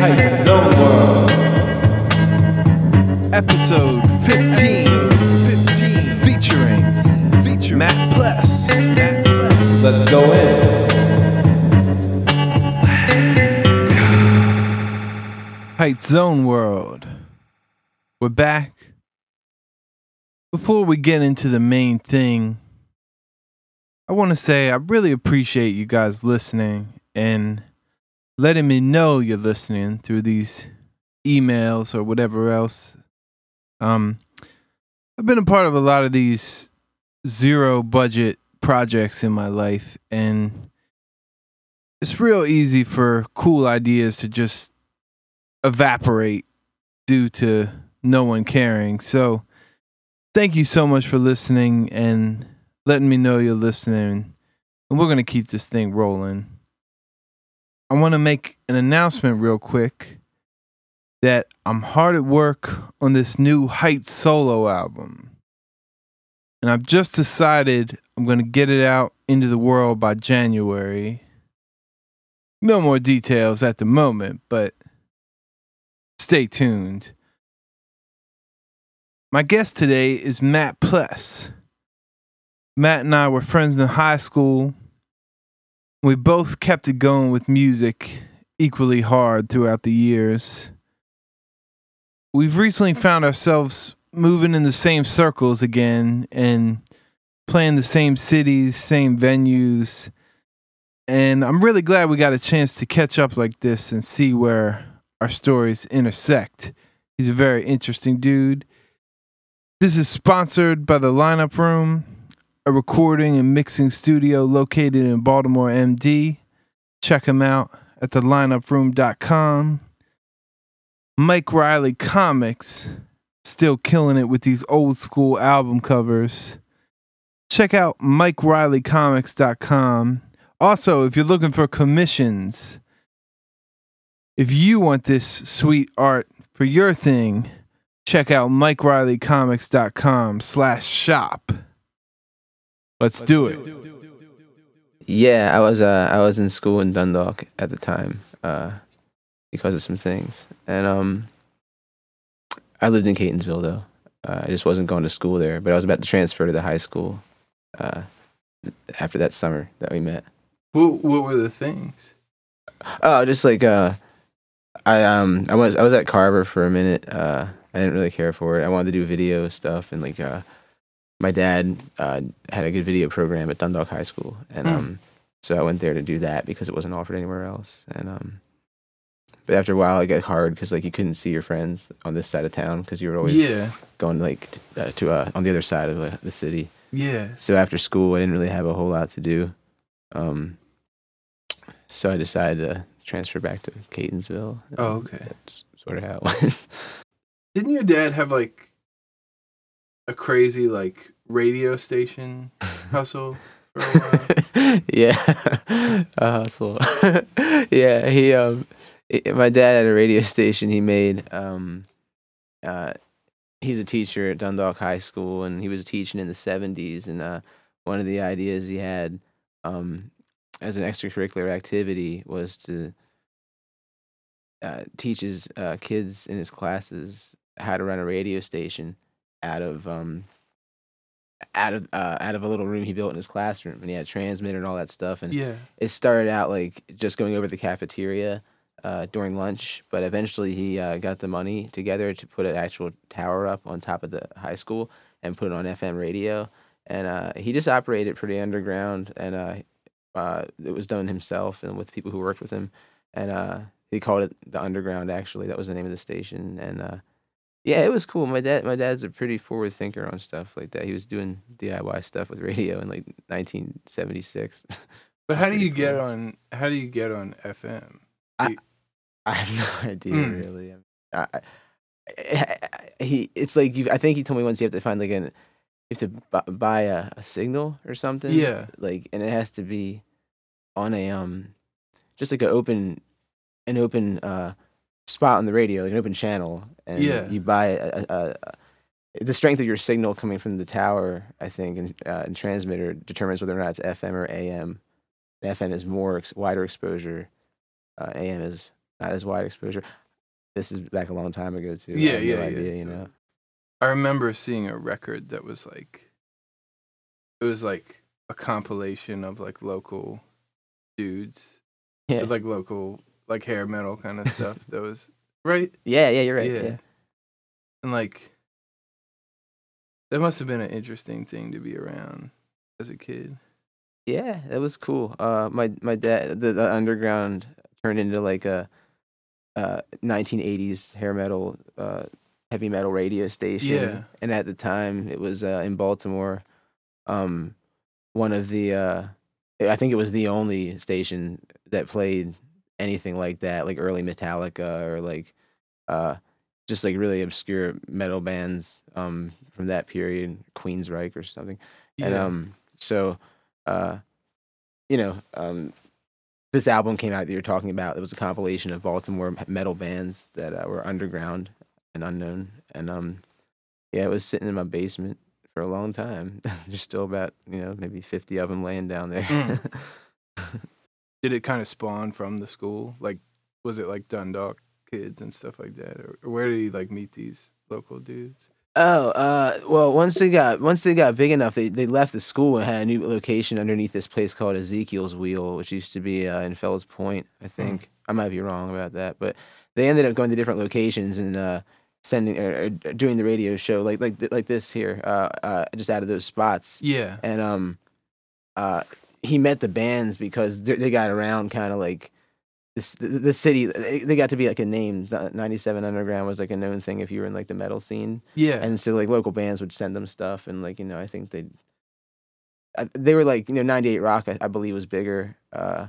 Hype Zone World. Episode 15. 15. Featuring, featuring Matt Pless. Matt Pless. Let's go in. Height Zone World. We're back. Before we get into the main thing, I want to say I really appreciate you guys listening and letting me know you're listening through these emails or whatever else. Um, I've been a part of a lot of these zero budget projects in my life, and it's real easy for cool ideas to just evaporate due to no one caring. So, thank you so much for listening and letting me know you're listening. And we're going to keep this thing rolling. I want to make an announcement real quick that I'm hard at work on this new Heights solo album. And I've just decided I'm going to get it out into the world by January. No more details at the moment, but stay tuned. My guest today is Matt Pless. Matt and I were friends in high school. We both kept it going with music equally hard throughout the years. We've recently found ourselves moving in the same circles again and playing the same cities, same venues. And I'm really glad we got a chance to catch up like this and see where our stories intersect. He's a very interesting dude. This is sponsored by the Lineup Room, a recording and mixing studio located in Baltimore, MD. Check him out at thelineuproom.com. Mike Riley Comics, still killing it with these old school album covers. Check out MikeRileyComics.com. Also, if you're looking for commissions, if you want this sweet art for your thing, check out MikeRileyComics.com slash shop. Let's do it. Yeah, I was uh, I was in school in Dundalk at the time uh, because of some things, and um, I lived in Catonsville though. Uh, I just wasn't going to school there, but I was about to transfer to the high school uh, after that summer that we met. What, what were the things? Oh, just like uh, I um I was I was at Carver for a minute. Uh, I didn't really care for it. I wanted to do video stuff and like uh, my dad uh, had a good video program at Dundalk High School, and Hmm. um, so I went there to do that because it wasn't offered anywhere else. And um, but after a while, it got hard because like you couldn't see your friends on this side of town because you were always Yeah, going like t- uh, to uh, on the other side of uh, the city. yeah. So after school, I didn't really have a whole lot to do. Um, so I decided to transfer back to Catonsville. Oh, okay. That's sort of how it went. Didn't your dad have like a crazy like radio station hustle for a while? yeah, a hustle. yeah, he um, i- my dad had a radio station. He made um, uh, he's a teacher at Dundalk High School, and he was teaching in the '70s. And uh, one of the ideas he had um, as an extracurricular activity was to uh, teach his uh, kids in his classes how to run a radio station out of um, out of uh, out of a little room he built in his classroom, and he had a transmitter and all that stuff. And yeah. it started out like just going over the cafeteria uh, during lunch, but eventually he uh, got the money together to put an actual tower up on top of the high school and put it on FM radio. And uh, he just operated pretty underground, and uh, uh, it was done himself and with people who worked with him. And uh, he called it the Underground. Actually, that was the name of the station. And uh, yeah, it was cool. My dad, my dad's a pretty forward thinker on stuff like that. He was doing DIY stuff with radio in like 1976. But how do you get on? How do you get on FM? I have no idea Mm. really. I, I, I- he, it's like you. I think he told me once you have to find like an, you have to bu- buy a, a signal or something. Yeah. Like, and it has to be on a um, just like an open, an open uh spot on the radio, like an open channel, and Yeah. you buy a, a, a the strength of your signal coming from the tower, I think, and, uh, and transmitter determines whether or not it's FM or AM. FM is more ex- wider exposure. Uh, AM is not as wide exposure. This is back a long time ago too. I Yeah, no yeah, yeah, idea, you know. I remember seeing a record that was like, it was like a compilation of like local dudes, Yeah. like local like hair metal kind of stuff. That was right. yeah, yeah, you're right. Yeah. and like that must have been an interesting thing to be around as a kid. Yeah, that was cool. Uh, my my dad, the, the underground turned into like a, uh 1980s hair metal, uh, heavy metal radio station. Yeah. And at the time, it was uh, in Baltimore. Um, one of the, uh, I think it was the only station that played anything like that, like early Metallica or like, uh, just like really obscure metal bands um, from that period, Queensryche or something. And um, so, uh, you know, um, this album came out that you're talking about. It was a compilation of Baltimore metal bands that uh, were underground and unknown. And um, yeah, it was sitting in my basement for a long time. There's still about you know maybe 50 of them laying down there. Mm. did it kind of spawn from the school? Like, was it like Dundalk kids and stuff like that, or, or where did he like meet these local dudes? Oh, uh, well, once they got once they got big enough, they, they left the school and had a new location underneath this place called Ezekiel's Wheel, which used to be uh, in Fells Point, I think. I might be wrong about that, but they ended up going to different locations and uh, sending or, or doing the radio show like like like this here, uh, uh, just out of those spots. Yeah, And um, uh, he met the bands because they they got around kind of like this the, city. They got to be like a name. The 97 Underground was like a known thing if you were in like the metal scene. Yeah, and so like local bands would send them stuff and like you know i think they they were like you know 98 rock I, I believe was bigger uh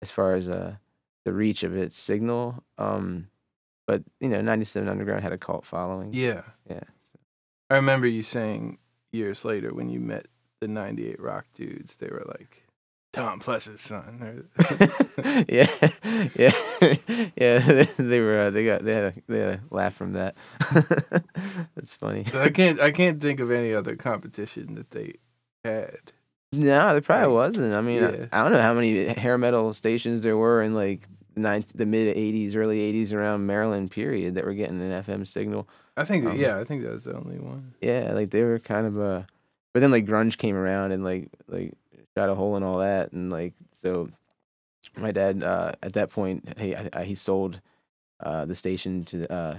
as far as uh the reach of its signal. Um but you know 97 underground had a cult following. Yeah, yeah I remember you saying years later when you met the '98 Rock dudes, they were like Tom Pless's son. yeah yeah yeah they, were uh, they got they had a, they had a laugh from that that's funny I can't I can't think of any other competition that they had. No, there probably Like, wasn't. I mean, yeah. I, I don't know how many hair metal stations there were in like ninth, the mid '80s, early '80s around Maryland. Period, that were getting an FM signal. I think Um, yeah, I think that was the only one. Yeah, like they were kind of uh But then like grunge came around and like like shot a hole in all that, and like so, my dad uh at that point he I, I- he sold uh the station to uh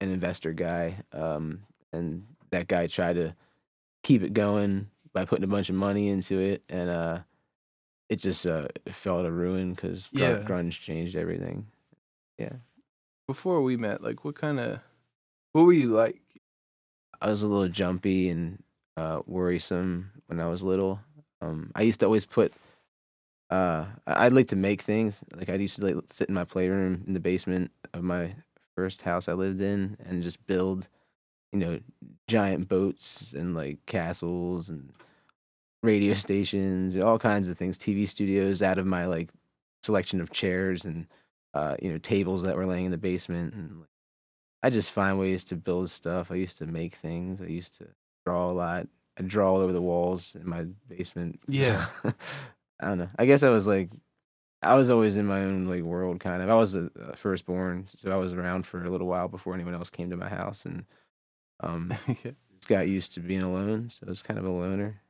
an investor guy, um, and that guy tried to keep it going by putting a bunch of money into it, and uh, it just uh, fell to ruin because Yeah. grunge changed everything. Yeah. Before we met, like what kind of what were you like? I was a little jumpy and uh, worrisome when I was little. Um, I used to always put. Uh, I'd like to make things. Like I used to like sit in my playroom in the basement of my first house I lived in and just build, you know, giant boats and like castles and radio stations, all kinds of things, TV studios out of my like selection of chairs and uh, you know tables that were laying in the basement and like, I just find ways to build stuff. I used to make things. I used to draw a lot. I draw all over the walls in my basement. Yeah. So, I don't know. I guess I was like, I was always in my own like world, kind of. I was the uh, firstborn, so I was around for a little while before anyone else came to my house, and um, Yeah. just got used to being alone. So I was kind of a loner.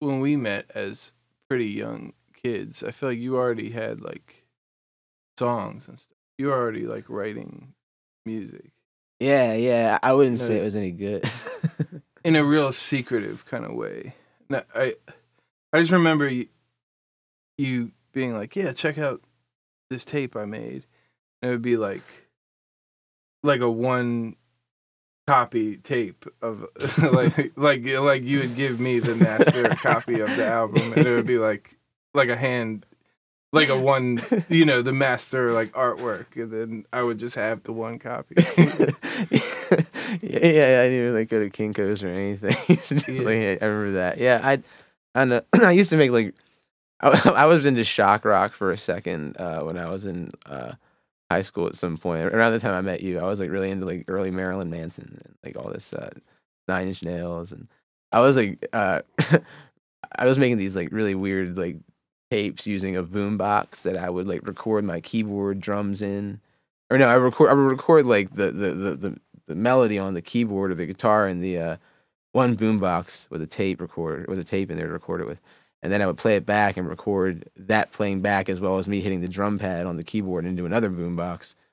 when we met as pretty young kids, I feel like you already had like songs and stuff. You were already like writing music Yeah, yeah. I wouldn't say it was any good. in a real secretive kind of way. No, I I just remember you, you being like, "Yeah, check out this tape I made." And it would be like like a one copy tape of like like like you would give me the master copy of the album and it would be like like a hand like a one you know the master like artwork and then I would just have the one copy. yeah, I didn't even like go to Kinko's or anything. Just Yeah. like I remember that. Yeah, I, I know. I used to make like, I, I was into shock rock for a second uh, when I was in uh, high school at some point. Around the time I met you, I was like really into like early Marilyn Manson and like all this uh, Nine Inch Nails, and I was like, uh, I was making these like really weird like tapes using a boombox that I would like record my keyboard drums in, or no, I record I would record like the the the the, the melody on the keyboard or the guitar and the uh, one boombox with a tape recorder with a tape in there to record it with. And then I would play it back and record that playing back as well as me hitting the drum pad on the keyboard into another boombox.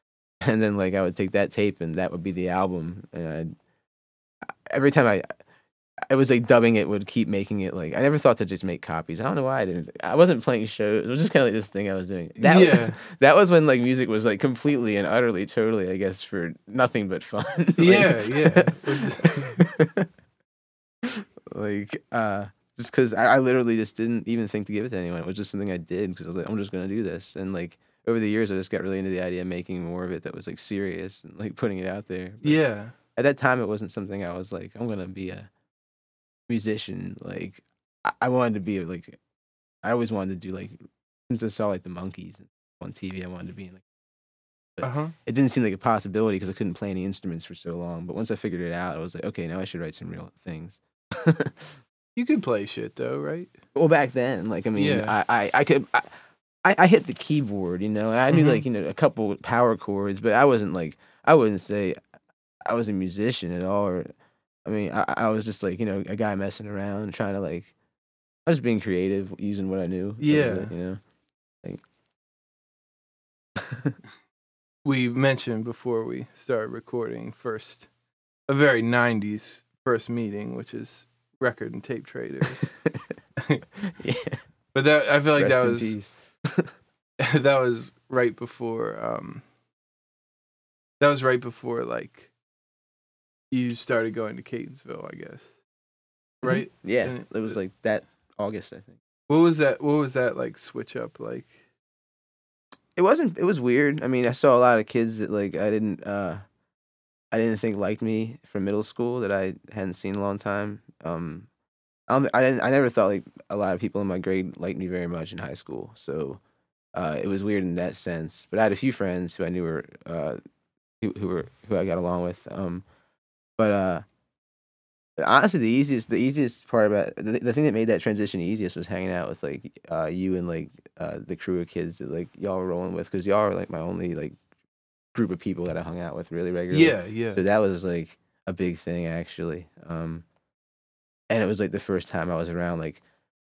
And then like I would take that tape and that would be the album. And I'd, every time I, I was like dubbing it would keep making it like I never thought to just make copies. I don't know why I didn't. I wasn't playing shows. It was just kind of like this thing I was doing. That Yeah. was, that was when like music was like completely and utterly totally I guess for nothing but fun. Like- Yeah, yeah. like uh just because I, I literally just didn't even think to give it to anyone. It was just something I did because I was like, I'm just gonna do this. And like over the years, I just got really into the idea of making more of it that was like serious and like putting it out there. But yeah. At that time, it wasn't something I was like, I'm gonna be a musician. Like I, I wanted to be like, I always wanted to do like since I saw like the Monkees on TV, I wanted to be in like. Uh huh. It didn't seem like a possibility because I couldn't play any instruments for so long. But once I figured it out, I was like, okay, now I should write some real things. You could play shit though, right? Well, back then, like I mean, Yeah. I, I I could I, I I hit the keyboard, you know, I knew Mhm. like you know a couple power chords, but I wasn't like I wouldn't say I was a musician at all. Or I mean, I I was just like you know a guy messing around, trying to like I was being creative, using what I knew. Yeah. it, you know. Like, We mentioned before we started recording first a very '90s first meeting, which is record and tape traders. yeah. but that I feel like Rest that was that was right before um that was right before like you started going to Catonsville, I guess. Right? Yeah, And it was like that August, I think. What was that what was that like switch up like? it wasn't it was weird i mean i saw a lot of kids that like i didn't uh i didn't think liked me from middle school that i hadn't seen in a long time um i don't, i didn't i never thought like a lot of people in my grade liked me very much in high school so uh it was weird in that sense but i had a few friends who i knew were uh who, who were who i got along with um but uh honestly the easiest the easiest part about the, the thing that made that transition easiest was hanging out with like uh you and like uh the crew of kids that like y'all were rolling with because y'all are like my only like group of people that i hung out with really regularly Yeah, yeah. so that was like a big thing actually um and it was like the first time i was around like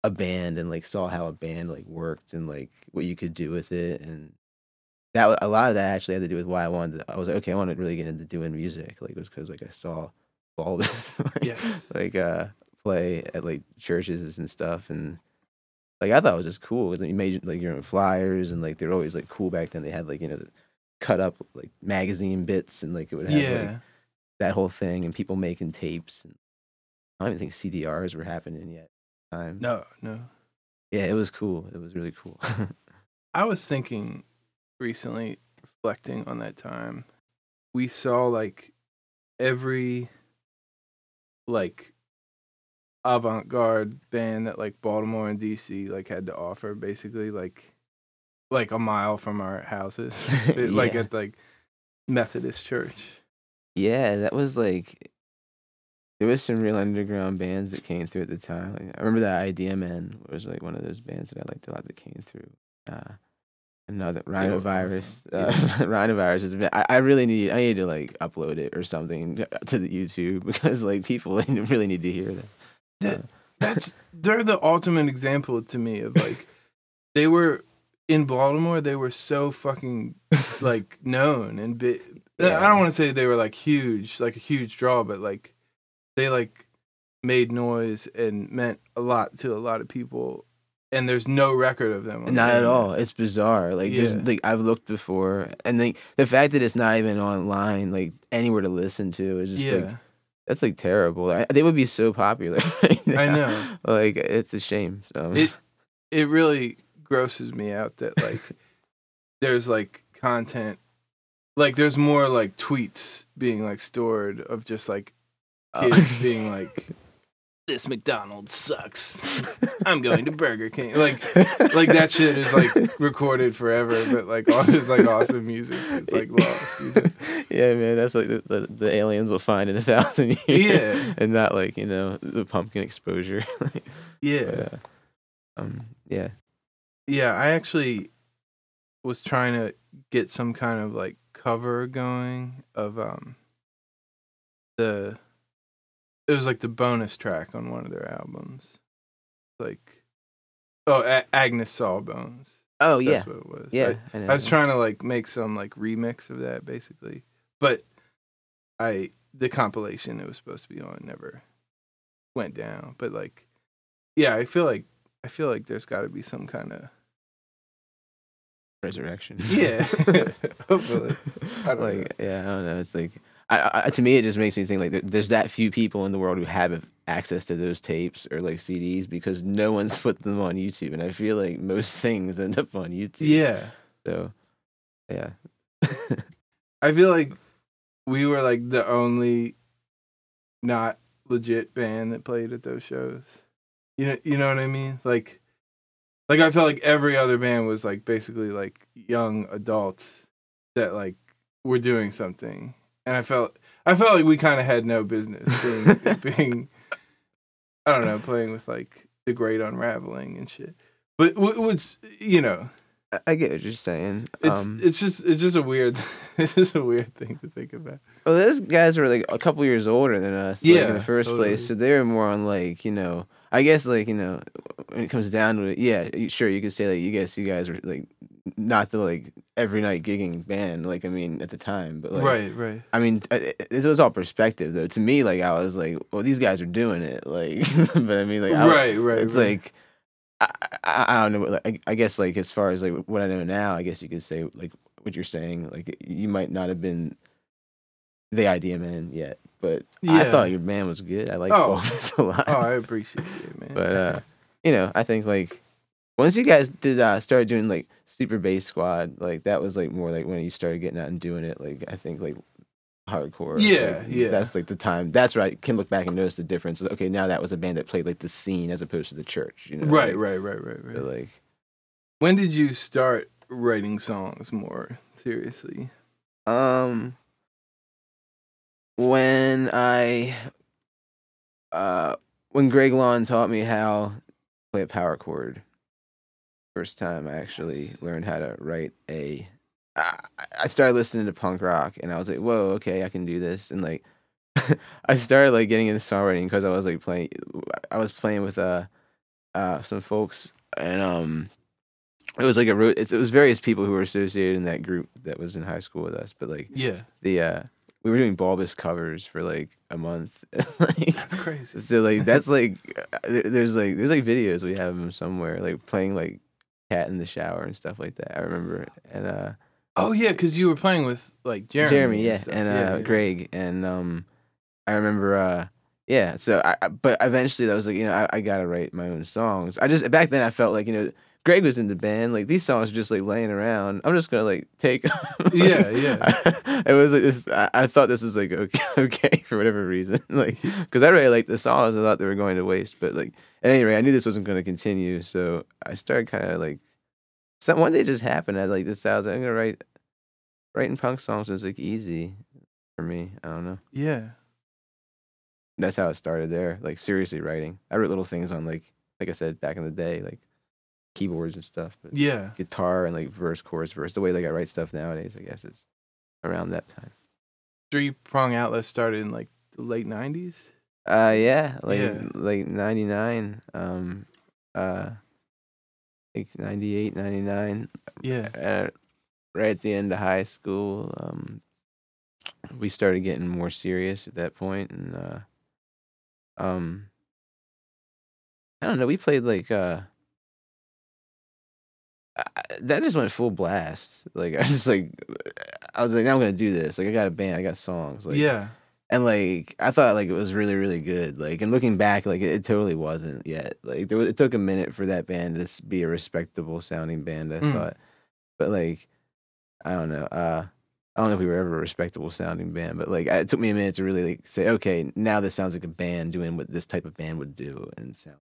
a band and like saw how a band like worked and like what you could do with it and that a lot of that actually had to do with why i wanted to, i was like okay i want to really get into doing music like it was because like i saw Bulbous like, Yes. like uh play at like churches and stuff and like I thought it was just cool because you made like your own flyers and like they're always like cool back then. They had like you know the cut up like magazine bits and like it would have yeah. like that whole thing and people making tapes. And I don't even think CDRs were happening yet. Time. no, no. Yeah, it was cool. It was really cool. I was thinking recently, reflecting on that time, we saw like every like avant garde band that like Baltimore and DC like had to offer basically like like a mile from our houses. It- Like at like Methodist church. yeah, that was like there was some real underground bands that came through at the time. Like, I remember that IDMN was like one of those bands that I liked a lot that came through. Uh, another were rhinovirus. awesome. Uh, rhinovirus is. a bit- I, I really need. I need to like upload it or something to the YouTube because like people really need to hear that. That that's they're the ultimate example to me of like they were in Baltimore. They were so fucking like known and big. I don't want to say they were like huge, like a huge draw, but like they like made noise and meant a lot to a lot of people. And there's no record of them. on the Not at all. It's bizarre. Like there's Yeah. like I've looked before, and like the fact that it's not even online, like anywhere to listen to, is just Yeah, like that's like terrible. I, they would be so popular. Right I know. Like it's a shame. So. It it really grosses me out that like there's like content, like there's more like tweets being like stored of just like Oh. kids being like, "This McDonald's sucks. I'm going to Burger King." Like, like that shit is like recorded forever, but like all this like awesome music is like lost. You know? yeah, man, that's like the, the, the aliens will find in a thousand years. Yeah. and not like you know the pumpkin exposure. Yeah, But, uh, um, yeah, Yeah, I actually was trying to get some kind of like cover going of um the it was like the bonus track on one of their albums. Like oh, A- Agnes Sawbones. Oh yeah, That's what it was. yeah. I, know I was trying to like make some like remix of that basically. But I the compilation it was supposed to be on never went down. But like yeah, I feel like I feel like there's got to be some kind of resurrection. Yeah. Hopefully. I don't like, know. yeah, I don't know. It's like, I, I, to me, it just makes me think like there, there's that few people in the world who have access to those tapes or like CDs because no one's put them on YouTube, and I feel like most things end up on YouTube. yeah. So, yeah. I feel like we were like the only not legit band that played at those shows. You know, you know what I mean? Like, like I felt like every other band was like basically like young adults that like were doing something, and I felt I felt like we kind of had no business being being I don't know playing with like the Great Unraveling and shit. But wh- which you know, I, get what you're saying. it's um, it's just it's just a weird it's just a weird thing to think about. Well, those guys were like a couple years older than us. like, in the first totally. place, so they were more on like you know. I guess like you know, when it comes down to it, yeah, sure you could say like you guess you guys were like not the like every night gigging band. Like I mean at the time, but like right, right. I mean it, it was all perspective though. To me, like I was like, well, these guys are doing it. Like, but I mean like I, right, right. it's right. like I, I, I don't know. Like, I, I guess like as far as like what I know now, I guess you could say like what you're saying. Like you might not have been the idea man yet, but I thought your band was good. I like Oh. A lot. oh, I appreciate it, man. but uh, you know, I think like once you guys did uh, start doing like Super Bass Squad, like that was like more like when you started getting out and doing it. Like I think like hardcore. Yeah, like, yeah. That's like the time. That's where I can look back and notice the difference. Okay, now that was a band that played like the scene as opposed to the church. You know, right, like, right, right, right, right. like When did you start writing songs more seriously? Um, when I, uh, when Greg Lawn taught me how to play a power chord, first time I actually learned how to write a. I I started listening to punk rock and I was like, whoa, okay, I can do this. And like, I started like getting into songwriting because I was like playing, I was playing with uh, uh, some folks and um, it was like a ro- it's, it was various people who were associated in that group that was in high school with us, but like Yeah, the uh we were doing bulbous covers for like a month like that's crazy. so like that's like uh, there's like there's like videos we have them somewhere like playing like cat in the shower and stuff like that i remember and uh Oh yeah, because you were playing with like Jeremy. jeremy, yeah stuff. and uh yeah, yeah. greg and um i remember uh yeah so I, I but eventually that was like you know I, I gotta write my own songs i just back then i felt like you know greg was in the band. Like these songs are just like laying around. I'm just gonna like take. Yeah, yeah. it was like this I, I thought this was like okay, okay for whatever reason. Like because i really liked the songs. I thought they were going to waste but like at any rate i knew this wasn't going to continue. So i started kind of like some one day just happened. I like this i was like, i'm gonna write writing punk songs was like easy for me. I don't know. Yeah, that's how it started there. Like seriously writing. I wrote little things on like like i said back in the day like keyboards and stuff but yeah. guitar and like verse chorus verse the way like i write stuff nowadays i guess is around that time Three Prong Outlet started in like the late '90s. uh yeah like Yeah. like 99 um uh like 98 99 Yeah, uh, right at the end of high school um we started getting more serious at that point and uh um i don't know we played like uh I- that just went full blast like i just like i was like now i'm gonna do this like i got a band i got songs like yeah, and like I thought like it was really really good. Like and looking back, like it, it totally wasn't yet. Like there was, it took a minute for that band to be a respectable sounding band. I Mm. thought, but like I don't know. Uh, I don't know if we were ever a respectable sounding band, but like it took me a minute to really like say, okay, now this sounds like a band doing what this type of band would do and sound.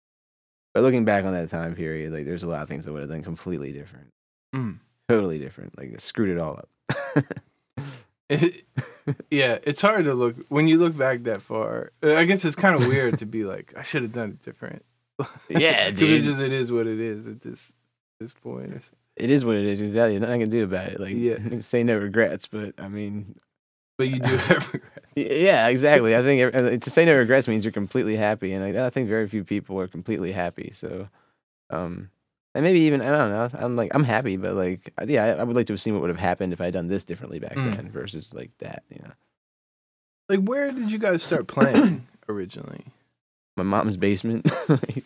But looking back on that time period, like there's a lot of things I would have done completely different, Mm. totally different. Like screwed it all up. It, yeah. It's hard to look when you look back that far. I guess it's kind of weird to be like, I should have done it different. Yeah, dude. It just it is what it is. at just this point. It is what it is. Exactly. Nothing I can do about it. Like, Yeah. say no regrets, but I mean, But you do have regrets. yeah, exactly. I think uh, to say no regrets means you're completely happy, and I, I think very few people are completely happy. So, um, and maybe even I don't know. I'm like I'm happy, but like I- yeah, I, I would like to have seen what would have happened if I had done this differently back Mm. then versus like that. You know, Like, where did you guys start playing originally? my mom's basement. Like,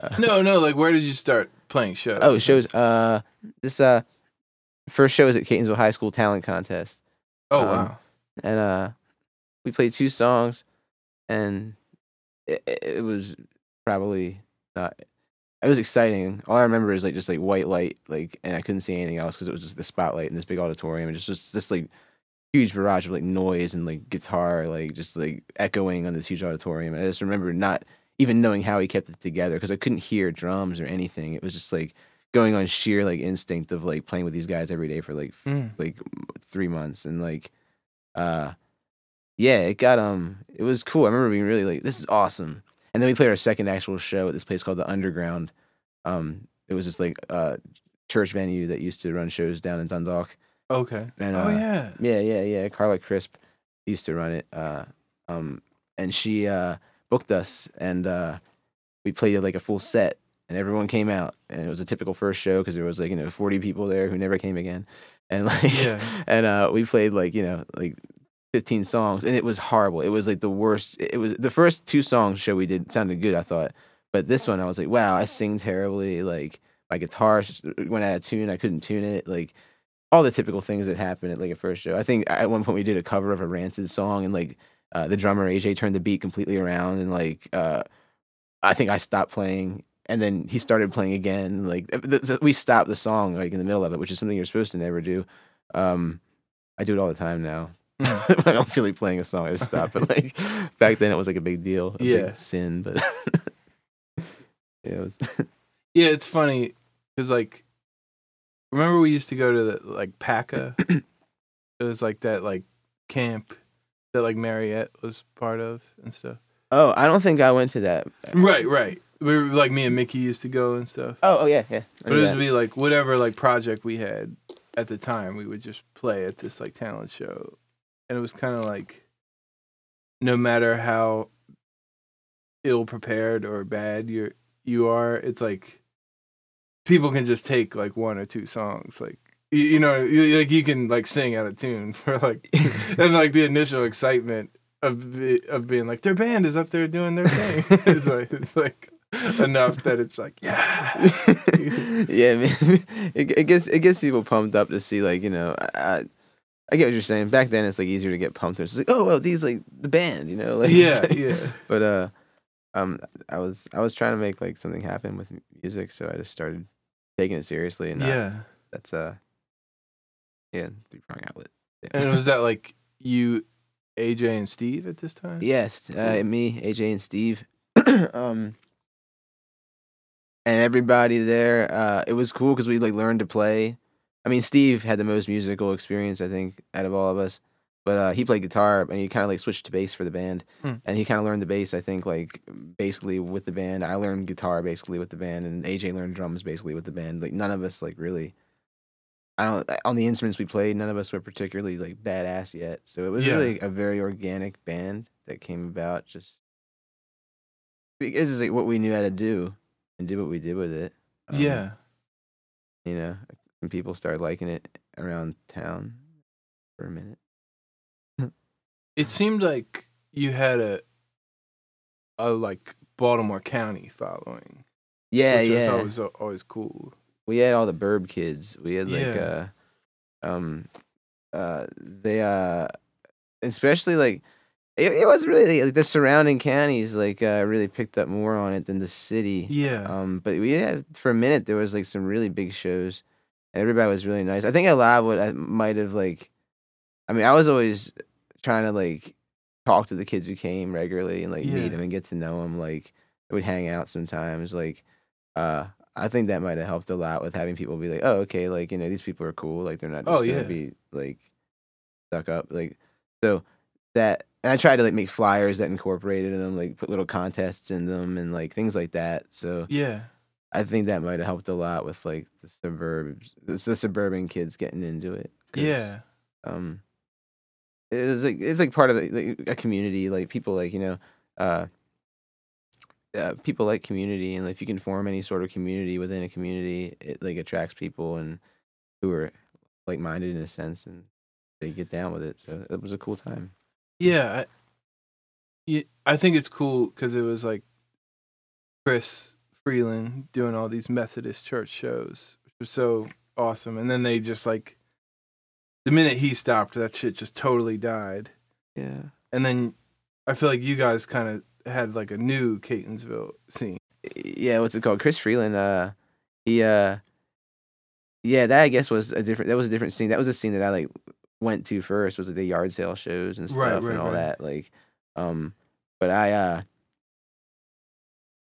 uh, No, no. Like, where did you start playing shows? Oh, shows. Uh, this uh, first show was at Catonsville High School Talent Contest. Oh, um, wow. And uh we played two songs and it, it was probably not it was exciting all i remember is like just like white light like and i couldn't see anything else because it was just the spotlight in this big auditorium and just just this like huge barrage of like noise and like guitar like just like echoing on this huge auditorium and i just remember not even knowing how he kept it together because i couldn't hear drums or anything it was just like going on sheer like instinct of like playing with these guys every day for like Mm. like three months and like uh yeah it got um it was cool. I remember being really like this is awesome. And then we played our second actual show at this place called the underground. Um it was just like uh church venue that used to run shows down in dundalk. Okay. and oh uh, yeah. yeah yeah yeah carla crisp used to run it uh um and she uh booked us and uh we played like a full set and everyone came out. And it was a typical first show because there was like you know 40 people there who never came again and like Yeah. and uh we played like you know like 15 songs and it was horrible it was like the worst it was the first two songs show we did sounded good i thought but this one i was like wow i sing terribly like my guitar went out of tune i couldn't tune it like all the typical things that happen at like a first show i think at one point we did a cover of a rancid song and like uh, the drummer aj turned the beat completely around and like uh i think i stopped playing and then he started playing again like we stopped the song like in the middle of it which is something you're supposed to never do um i do it all the time now Mm. I don't feel like playing a song, I just stop. But like back then, it was like a big deal, a big Yeah. sin. But yeah, it was. Yeah, it's funny because like, remember we used to go to the like PACA. it was like that like camp that like Mariette was part of and stuff. oh, I don't think I went to that. Right, right. We were like me and Mickey used to go and stuff. Oh, oh yeah, yeah. But it would be like whatever like project we had at the time, we would just play at this like talent show, and it was kind of like, no matter how ill prepared or bad you're you are, it's like people can just take like one or two songs, like you, you know, you, like you can like sing out of tune for like, and like the initial excitement of be- of being like their band is up there doing their thing. it's like it's like enough that it's like yeah. yeah, man. It, it gets it gets people pumped up to see like you know. I, I, I get what you're saying. Back then, it's like easier to get pumped. It's like, oh well, these like the band, you know. Like, yeah, like- yeah. But uh, um, I was I was trying to make like something happen with music, so I just started taking it seriously, and uh, Yeah. that's uh, yeah, three prong outlet. Yeah. And was that like you, AJ, and Steve at this time? Yes, uh, me, AJ, and Steve. um, and everybody there. Uh, it was cool because we like learned to play. I mean, Steve had the most musical experience, I think, out of all of us. But uh, he played guitar and he kind of like switched to bass for the band, Hmm. and he kind of learned the bass. I think like basically with the band. I learned guitar basically with the band, and AJ learned drums basically with the band. Like none of us like really. I don't on the instruments we played. None of us were particularly like badass yet, so it was Yeah. really a very organic band that came about just because it's like what we knew how to do and did what we did with it. Um, Yeah. you know, and people started liking it around town for a minute. It seemed like you had a, a like Baltimore County following. Yeah, which I yeah. thought was always cool. we had all the burb kids. We had like Yeah. uh um uh they uh especially like it, it was really like the surrounding counties like uh really picked up more on it than the city. Yeah. Um but we had for a minute there was like some really big shows and everybody was really nice. I think a lot of what I might have like I mean I was always trying to like talk to the kids who came regularly and like Yeah. meet them and get to know them like we'd hang out sometimes like uh I think that might have helped a lot with having people be like, oh, okay, like you know, these people are cool. Like they're not just Oh, gonna yeah. be like stuck up. Like so that, and I tried to like make flyers that incorporated them, like put little contests in them and like things like that. So yeah. I think that might have helped a lot with like the suburbs, the, the suburban kids getting into it. Yeah. um it's like it's like part of like, a community like people like you know uh uh, people like community and if you can form any sort of community within a community it like attracts people and who are like minded in a sense and they get down with it so it was a cool time Yeah, I, yeah, I think it's cool because it was like Chris Freeland doing all these Methodist church shows, which was so awesome. And then they just like the minute he stopped, that shit just totally died. yeah And then I feel like you guys kind of had like a new Catonsville scene. yeah what's it called chris freeland uh he uh yeah that i guess was a different that was a different scene that was a scene that i like went to first was like the yard sale shows and stuff right, and all right. that like um but i uh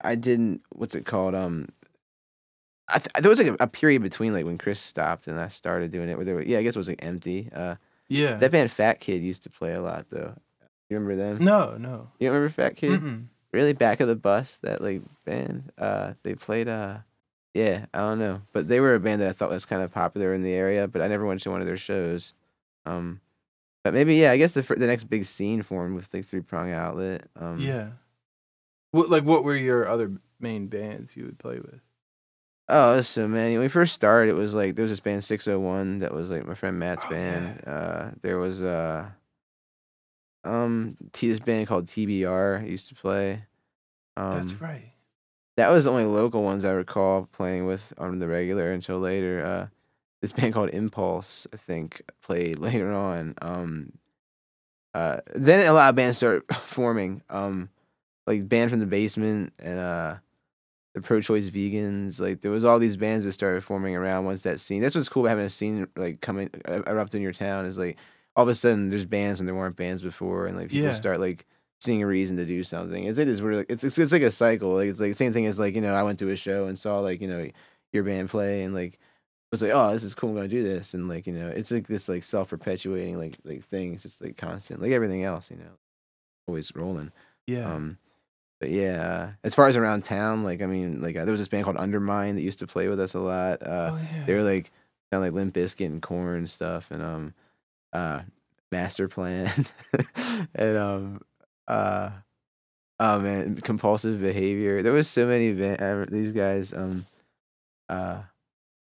i didn't what's it called um I th- there was like a, a period between like when Chris stopped and I started doing it where there were, yeah I guess it was like empty. Uh, Yeah. that band Fat Kid used to play a lot though. You remember them? no, no. You remember Fat Kid? Mm-mm. really back of the bus that like band uh they played uh yeah i don't know but they were a band that i thought was kind of popular in the area but i never went to one of their shows um but maybe yeah i guess the the next big scene formed with like three prong outlet um Yeah. What like what were your other main bands you would play with? oh so many when we first started it was like there was this band 601 that was like my friend matt's Oh, band uh there was uh um T- this band called tbr I used to play um That's right. that was the only local ones I recall playing with on the regular until later. Uh, this band called Impulse, I think, played later on. Um, uh, then a lot of bands started forming, um, like band from the basement and uh, the pro-choice vegans. Like there was all these bands that started forming around once that scene. That's what's cool about having a scene like coming uh, erupt in your town is like all of a sudden there's bands when there weren't bands before, and like people Yeah. start like seeing a reason to do something. It's like this really, it's, it's it's like a cycle. Like it's like the same thing as like you know I went to a show and saw like you know your band play and like was like oh this is cool I'm gonna do this and like you know it's like this like self perpetuating like like things. It's just like constant like everything else you know always rolling. Yeah. Um, but yeah, as far as around town, like I mean, like uh, there was this band called Undermine that used to play with us a lot. Uh, oh yeah. They were like kind of like Limp Bizkit and Korn and stuff, and um, uh, Master Plan, and um, uh, oh man, Compulsive Behavior. There was so many van- uh, these guys. Um, uh,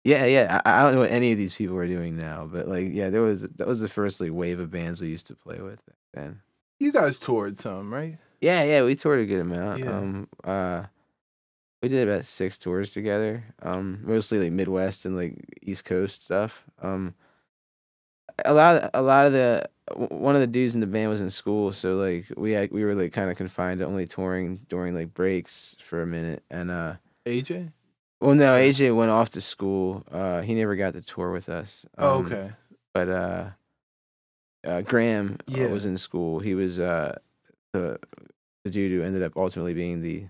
yeah, yeah. I, I don't know what any of these people are doing now, but like, yeah, there was that was the first like wave of bands we used to play with back then. you guys toured some, right? Yeah, yeah, we toured a good amount. Yeah. Um, uh, we did about six tours together. Um, mostly like Midwest and like East Coast stuff. Um, a lot, of, a lot of the one of the dudes in the band was in school, so like we had, we were like kind of confined to only touring during like breaks for a minute. And uh, AJ? Well, no, AJ went off to school. Uh, he never got to tour with us. Oh, Um, okay. but uh, uh Graham uh, Yeah. was in school. He was uh the the dude who ended up ultimately being the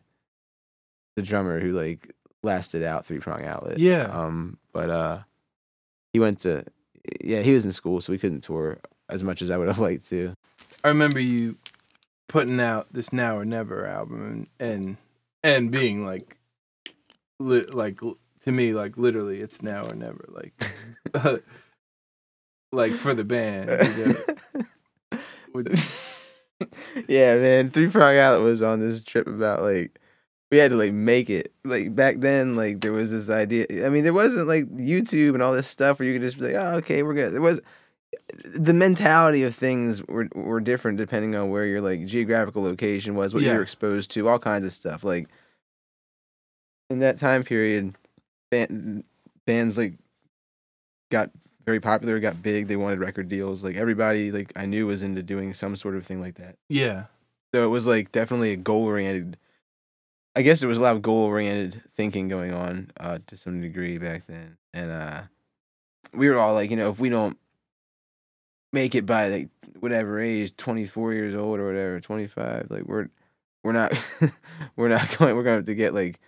the drummer who like lasted out three prong outlet. Yeah. Um, but uh, he went to yeah he was in school, so we couldn't tour as much as I would have liked to. I remember you putting out this Now or Never album and and, and being like, li- like l- to me, like literally, it's now or never. Like, like for the band. you know, with- yeah, man. Three prong outlet was on this trip about like we had to like make it. Like back then, like there was this idea. I mean, there wasn't like YouTube and all this stuff where you could just be like, oh, okay, we're good. There was the mentality of things were were different depending on where your like geographical location was, what you Yeah. were exposed to, all kinds of stuff. Like in that time period, band, bands like got very popular, got big. They wanted record deals. Like everybody, like I knew was into doing some sort of thing like that. yeah, So it was like definitely a goal oriented. I guess there was a lot of goal oriented thinking going on uh, to some degree back then, and uh, we were all like, you know, if we don't make it by like whatever age, twenty four years old or whatever, twenty five, like we're we're not we're not going. We're going to have to get like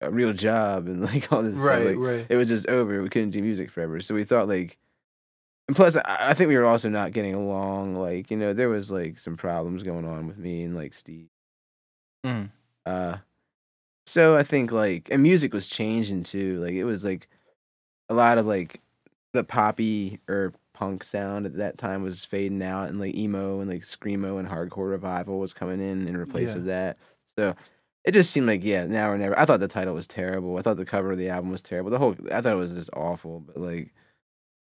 a real job and like all this stuff. right, Like, right. it was just over. We couldn't do music forever. So we thought like, and plus I, I think we were also not getting along. Like you know there was like some problems going on with me and like Steve. Mm. Uh, so I think like and music was changing too. Like it was like a lot of like the poppy or punk sound at that time was fading out and like emo and like screamo and hardcore revival was coming in in replace Yeah. of that. So it just seemed like yeah, now or never. I thought the title was terrible. I thought the cover of the album was terrible. The whole I thought it was just awful, but like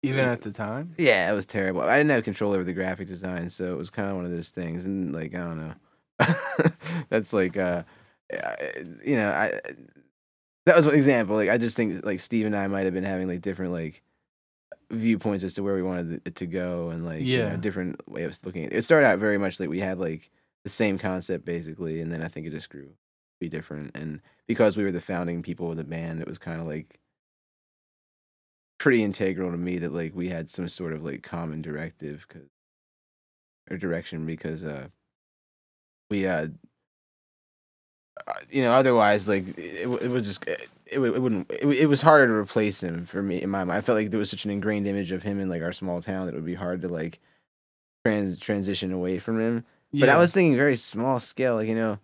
Even Yeah. at the time? yeah, it was terrible. I didn't have control over the graphic design, so it was kind of one of those things. And like, I don't know, that's like, uh, you know, I that was one example. Like, I just think like Steve and I might have been having like different like viewpoints as to where we wanted it to go, and like, you know, Yeah. different way of looking. at it. It started out very much like we had like the same concept basically, and then I think it just grew be different. And because we were the founding people of the band, it was kind of like pretty integral to me that like we had some sort of like common directive 'cause- or direction because uh we uh uh, you know otherwise like it, it, was just it, it, wouldn't it, it was harder to replace him for me in my mind i felt like there was such an ingrained image of him in like our small town that it would be hard to like trans transition away from him but i was thinking very small scale like you know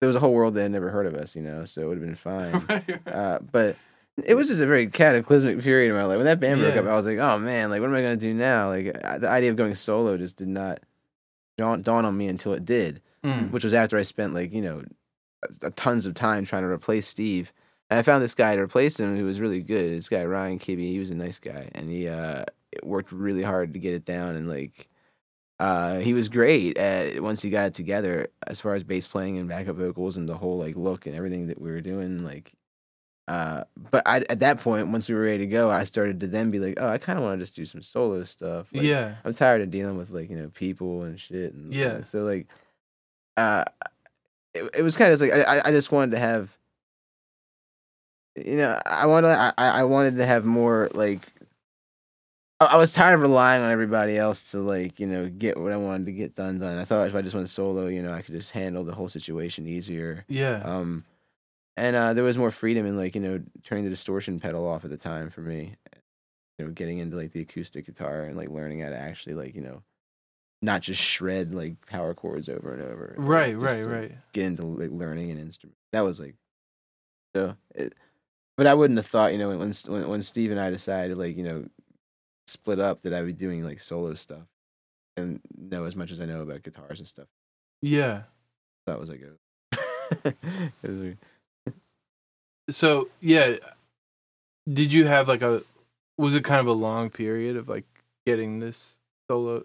there was a whole world that had never heard of us you know so it would have been fine Right, right. uh, but it was just a very cataclysmic period in my life. When that band broke up, I was like, oh man, like what am I gonna do now? Like I- the idea of going solo just did not dawn, dawn on me until it did, Mm. which was after I spent like you know tons of time trying to replace Steve. And I found this guy to replace him who was really good. This guy Ryan Kibbe, he was a nice guy, and he uh worked really hard to get it down and like. Uh, he was great at once he got it together as far as bass playing and backup vocals and the whole like look and everything that we were doing like uh, but I, at that point, once we were ready to go, I started to then be like, oh, I kind of want to just do some solo stuff. Like, yeah. I'm tired of dealing with like you know people and shit. And, Yeah. So like, uh, it, it was kind of like I I- just wanted to have, you know, I wanted I I wanted to have more like. I was tired of relying on everybody else to like you know get what I wanted to get done done. I thought if I just went solo, you know, I could just handle the whole situation easier. Yeah. Um, and uh, there was more freedom in like you know turning the distortion pedal off at the time for me. You know, getting into like the acoustic guitar and like learning how to actually like you know, not just shred like power chords over and over. like, right, just right, to right. Get into like learning an instrument. That was like, so. It, but I wouldn't have thought you know when when when Steve and I decided like you know, split up that I'd be doing like solo stuff, and know as much as I know about guitars and stuff. Yeah. That was like a. was. So, yeah. Did you have like a was it kind of a long period of like getting this solo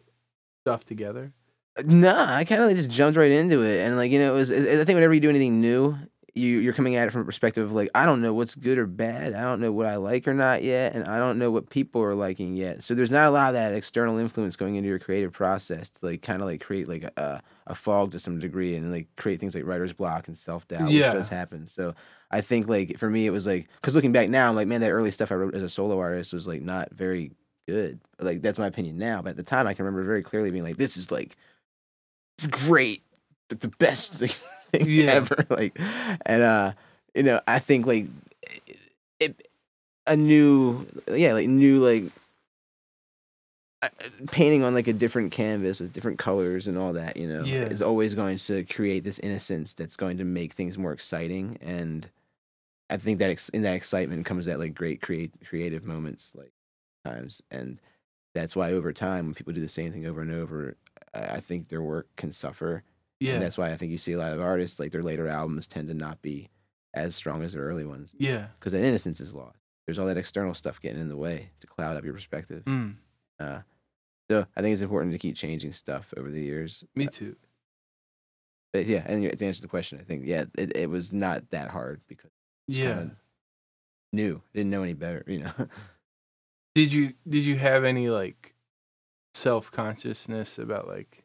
stuff together? Uh, nah, I kind of like just jumped right into it, and like you know, it was. I think whenever you do anything new, you you're coming at it from a perspective of like I don't know what's good or bad. I don't know what I like or not yet, and I don't know what people are liking yet. So there's not a lot of that external influence going into your creative process to like kind of like create like a a fog to some degree, and like create things like writer's block and self doubt, Yeah. which does happen. So I think like for me, it was like because looking back now, I'm like man, that early stuff I wrote as a solo artist was like not very good. Like that's my opinion now, but at the time, I can remember very clearly being like, this is like great, the best thing Yeah. ever. Like, and uh, you know, I think like it, a new, yeah, like new like painting on like a different canvas with different colors and all that. You know, Yeah. is always going to create this innocence that's going to make things more exciting and. I think that ex- in that excitement comes that like great create creative moments like times and that's why over time when people do the same thing over and over I I think their work can suffer Yeah. and that's why I think you see a lot of artists like their later albums tend to not be as strong as their early ones yeah. because that innocence is lost. There's all that external stuff getting in the way to cloud up your perspective. Mm, Uh, so I think it's important to keep changing stuff over the years. me too. But yeah, and to answer the question, I think yeah, it, it was not that hard because Yeah. new, didn't know any better, you know. Did you did you have any like self consciousness about like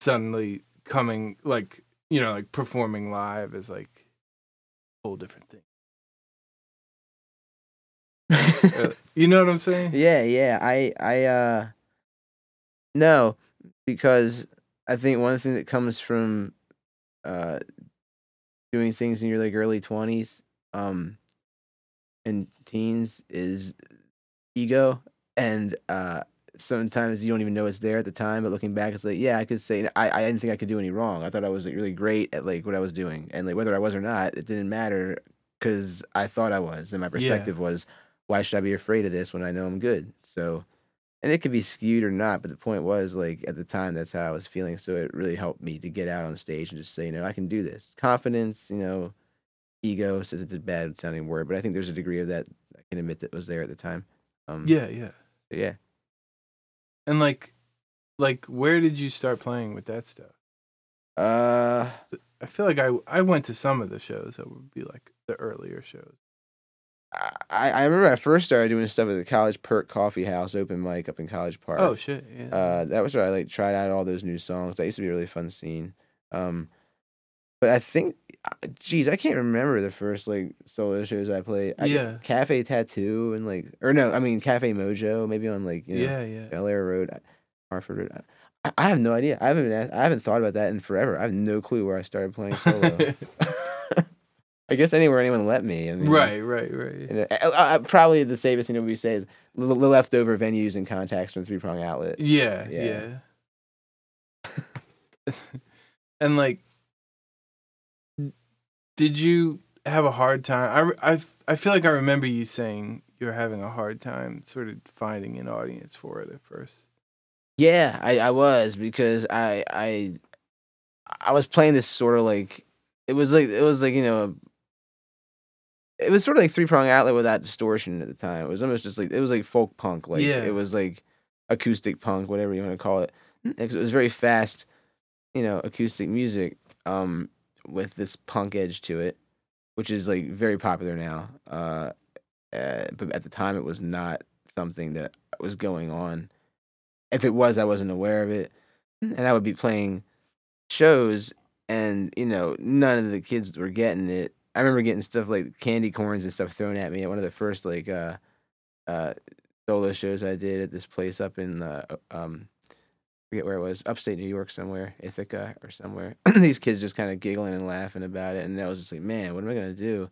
suddenly coming like you know like performing live is like a whole different thing. Uh, you know what I'm saying? Yeah, yeah. I I uh no, because I think one thing that comes from uh doing things in your like early twenties, um and teens is ego. And uh sometimes you don't even know it's there at the time, but looking back, it's like, yeah, I could say I, I didn't think I could do any wrong. I thought I was like, really great at like what I was doing, and like whether I was or not, it didn't matter because I thought I was, and my perspective was, why should I be afraid of this when I know I'm good? So, and it could be skewed or not, but the point was like at the time that's how I was feeling. So it really helped me to get out on stage and just say, you know, I can do this. Confidence, you know, ego says it's a bad sounding word, but I think there's a degree of that I can admit that was there at the time. Um, Yeah, yeah. yeah. And like, like, where did you start playing with that stuff? Uh, I feel like I I went to some of the shows that would be like the earlier shows. I, I remember I first started doing stuff at the College Perk Coffee House open mic up in College Park. Oh shit! Yeah. Uh, that was where I like tried out all those new songs. That used to be a really fun scene. Um, but I think, geez, I can't remember the first like solo shows I played. I, Yeah. Cafe Tattoo and like, or no, I mean Cafe Mojo, maybe on like you know, yeah, yeah. Bel Air Road, Harford Road. I, I have no idea. I haven't been asked, I haven't thought about that in forever. I have no clue where I started playing solo. I guess anywhere anyone let me. I mean, right, right, right. you know, uh, uh, probably the safest thing we say is the, the leftover venues and contacts from Three Prong Outlet. Yeah, Yeah. yeah. and like, did you have a hard time? I, I, I feel like I remember you saying you're having a hard time sort of finding an audience for it at first. Yeah, I, I was because I I I was playing this sort of like it was like it was like you know it was sort of like three prong outlet without distortion at the time. It was almost just like it was like folk punk, like Yeah. it was like acoustic punk, whatever you want to call it. It was very fast, you know, acoustic music um with this punk edge to it, which is like very popular now. Uh, uh but at the time it was not something that was going on if it was, I wasn't aware of it, and I would be playing shows, and you know, none of the kids were getting it. I remember getting stuff like candy corns and stuff thrown at me at one of the first like uh, uh, solo shows I did at this place up in uh, um, forget where it was, upstate New York somewhere, Ithaca or somewhere. These kids just kind of giggling and laughing about it, and I was just like, man, what am I gonna do?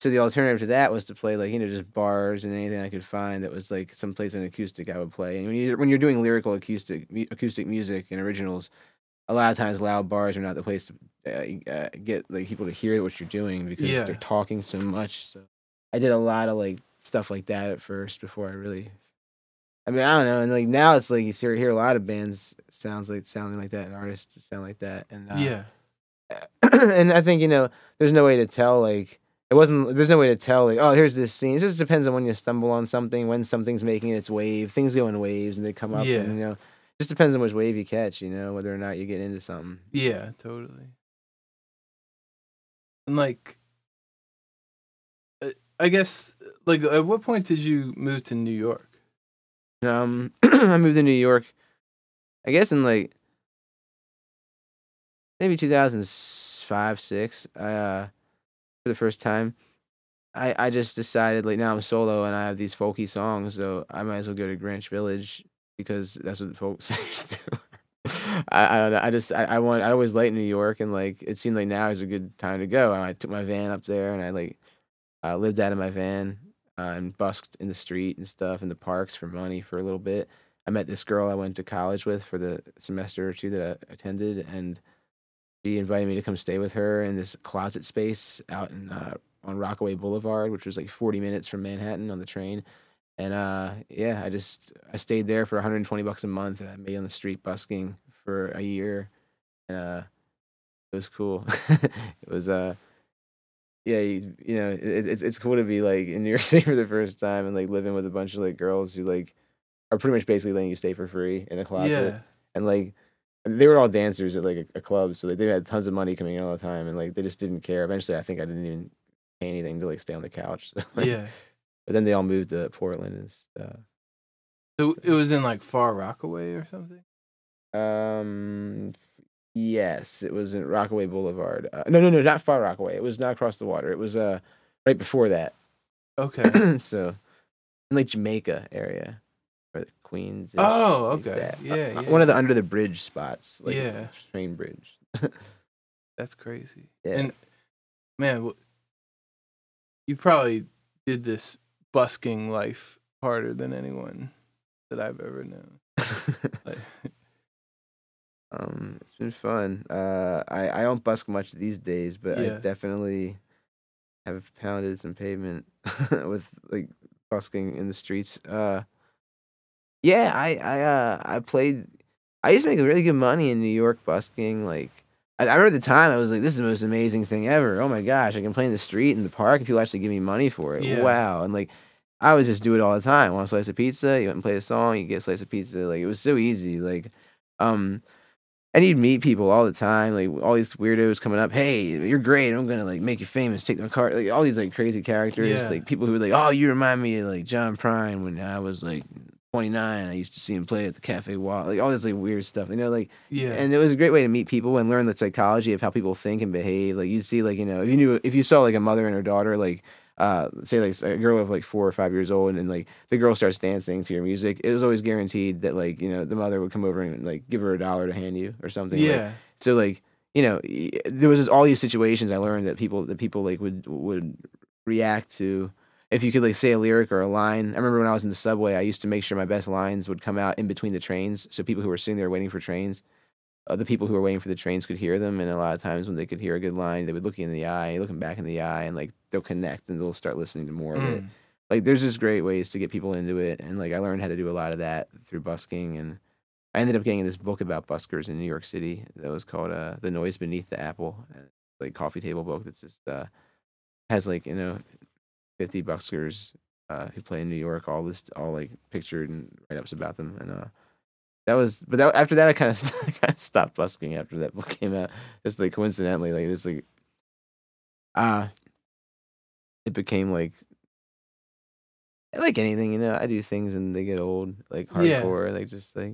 So the alternative to that was to play like you know just bars and anything I could find that was like someplace in acoustic I would play. And when you when you're doing lyrical acoustic mu- acoustic music and originals, a lot of times loud bars are not the place to uh, uh, get like people to hear what you're doing because Yeah. they're talking so much. So I did a lot of like stuff like that at first before I really. I mean, I don't know, and like now it's like you see, hear a lot of bands sounds like sounding like that, and artists sound like that, and uh, yeah, and I think you know, there's no way to tell like it wasn't. There's no way to tell like oh here's this scene. It just depends on when you stumble on something, when something's making its wave. Things go in waves and they come up. Yeah. And, you know, just depends on which wave you catch. You know whether or not you get into something. yeah, totally. And like, uh, I guess, like, at what point did you move to New York? Um, I moved to New York. I guess in like maybe 2005 six. I uh, for the first time. I, I just decided like now I'm solo and I have these folky songs, so I might as well go to Greenwich Village because that's what folks do. I, I don't know. I just I, I want I always liked New York and like it seemed like now is a good time to go. And I took my van up there and I like uh, lived out of my van uh, and busked in the street and stuff in the parks for money for a little bit. I met this girl I went to college with for the semester or two that I attended, and she invited me to come stay with her in this closet space out in uh, on Rockaway Boulevard, which was like 40 minutes from Manhattan on the train. And uh, yeah, I just I stayed there for 120 bucks a month, and I made on the street busking for a year. And uh, it was cool. it was uh, yeah, you, you know, it, it's it's cool to be like in New York City for the first time and like living with a bunch of like girls who like are pretty much basically letting you stay for free in a closet Yeah, and like they were all dancers at like a, a club, so like they had tons of money coming in all the time, and like they just didn't care. Eventually, I think I didn't even pay anything to like stay on the couch. So, like, yeah. But then they all moved to Portland and stuff. So it was in like Far Rockaway or something. Um, yes, it was in Rockaway Boulevard. Uh, no, no, no, not far Rockaway. It was not across the water. It was uh right before that. Okay. so in like Jamaica area, or Queens. Oh, okay. Yeah, yeah. One of the under the bridge spots, like Yeah. train bridge. That's crazy. Yeah. And man, you probably did this busking life harder than anyone that I've ever known. Like- um, it's been fun. Uh, I I don't busk much these days, but Yeah. I definitely have pounded some pavement with like busking in the streets. Uh, yeah, I I uh I played. I used to make really good money in New York busking. Like I, I remember at the time I was like, this is the most amazing thing ever. Oh my gosh, I can play in the street in the park and people actually give me money for it. Yeah. Wow, and like. I would just do it all the time. Want a slice of pizza? You went and play a song. You get a slice of pizza. Like it was so easy. Like, um, and you'd meet people all the time, like all these weirdos coming up. Hey, you're great. I'm gonna like make you famous. Take my car. Like all these like crazy characters. Yeah. Like people who were like, oh, you remind me of like John Prine when I was like 29. I used to see him play at the Cafe Wha. Like all this like weird stuff. You know, like Yeah. and it was a great way to meet people and learn the psychology of how people think and behave. Like you'd see, like you know, if you knew, if you saw like a mother and her daughter, like uh, say like a girl of like four or five years old, and like the girl starts dancing to your music, it was always guaranteed that like you know the mother would come over and like give her a dollar to hand you or something. Like, yeah. so like you know, there was just all these situations I learned that people that people like would would react to. If you could like say a lyric or a line, I remember when I was in the subway, I used to make sure my best lines would come out in between the trains, so people who were sitting there waiting for trains, the people who were waiting for the trains could hear them. And a lot of times when they could hear a good line, they would look in the eye, looking back in the eye, and like they'll connect and they'll start listening to more of it Mm. like there's just great ways to get people into it and like i learned how to do a lot of that through busking and i ended up getting this book about buskers in new york city that was called uh, the noise beneath the apple like coffee table book that's just uh has like you know 50 buskers uh who play in new york all this all like pictured and write-ups about them and uh that was but that, after that i kind of kind of stopped busking after that book came out just like coincidentally like it's like uh it became like like anything, you know, I do things and they get old, like Yeah. hardcore, like just like,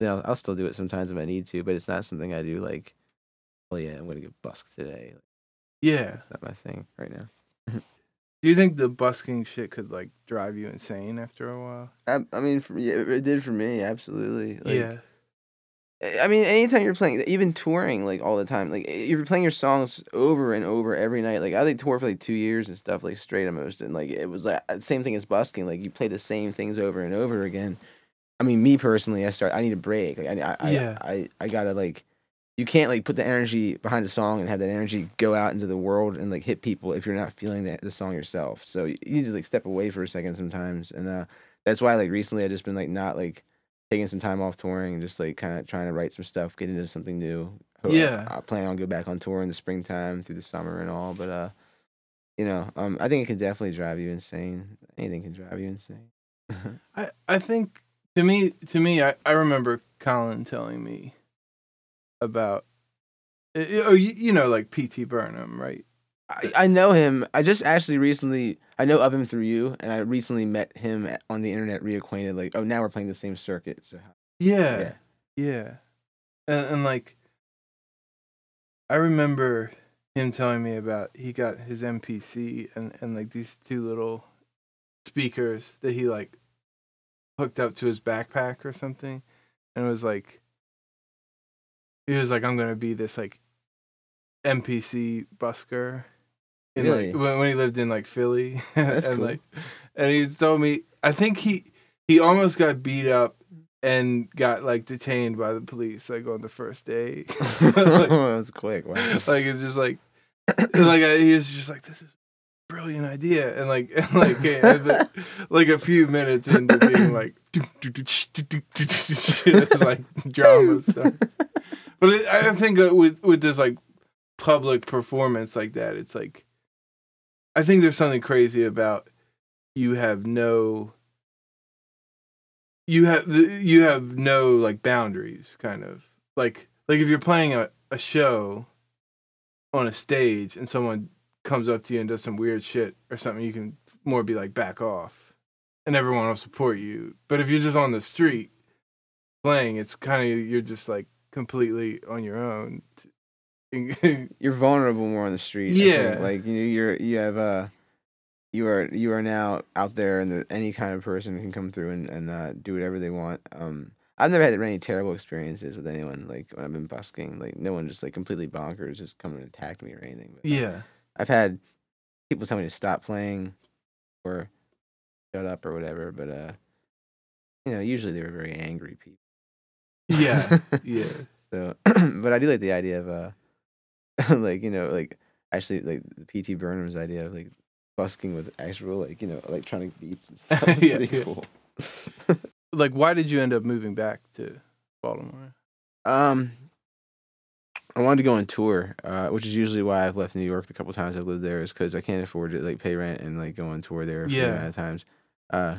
you know, I'll still do it sometimes if I need to, but it's not something I do like, oh yeah, I'm gonna get busked today. Yeah. That's not my thing right now. Do you think the busking shit could like drive you insane after a while? I, I mean, for, yeah, it did for me, absolutely. Like, yeah. I mean, anytime you're playing, even touring, like all the time, like if you're playing your songs over and over every night, like I like toured for like two years and stuff, like straight almost, and like it was like uh, same thing as busking, like you play the same things over and over again. I mean, me personally, I start, I need a break. Like I, I, Yeah. I, I, I gotta like, you can't like put the energy behind the song and have that energy go out into the world and like hit people if you're not feeling that the song yourself. So you need to like step away for a second sometimes, and uh, that's why like recently I've just been like not like taking some time off touring and just like kind of trying to write some stuff, get into something new. Ho- Yeah. I, I plan on go back on tour in the springtime through the summer and all, but uh, you know, um, I think it can definitely drive you insane. Anything can drive you insane. I, I think to me to me I, I remember Colin telling me about uh, oh you, you know like PT Burnham right I, I know him. I just actually recently I know of him through you, and I recently met him on the internet, reacquainted. Like, oh, now we're playing the same circuit. So yeah yeah, And, and like I remember him telling me about he got his MPC and and like these two little speakers that he like hooked up to his backpack or something and it was like he was like I'm gonna be this like MPC busker in Really? like when, when he lived in like Philly That's and cool. like and he's told me I think he he almost got beat up and got like detained by the police like on the first day like, that was quick. Wow. like it's just like like I, he was just like this is brilliant idea and like and like the- like a few minutes into being like it's like drama stuff but it, I think uh, with with this like public performance like that it's like I think there's something crazy about you have no you have the, you have no like boundaries kind of like like if you're playing a, a show on a stage and someone comes up to you and does some weird shit or something you can more be like back off and everyone will support you but if you're just on the street playing it's kind of you're just like completely on your own You're vulnerable more on the street. Yeah. like you know, you're you have uh you are you are now out there, and the, any kind of person can come through and and uh, do whatever they want. Um, I've never had any terrible experiences with anyone. Like when I've been busking, like no one just like completely bonkers just come and attack me or anything. But, uh, yeah I've had people tell me to stop playing or shut up or whatever, but uh, you know, usually they were very angry people. Yeah, yeah, So, but I do like the idea of uh, like you know, like actually like the P.T. Burnham's idea of like busking with actual like you know electronic beats and stuff. It's Yeah, pretty yeah. cool. like, why did you end up moving back to Baltimore? Um, I wanted to go on tour, uh, which is usually why I've left New York the couple times I've lived there, is because I can't afford to like pay rent and like go on tour there for Yeah. amount of times. Uh,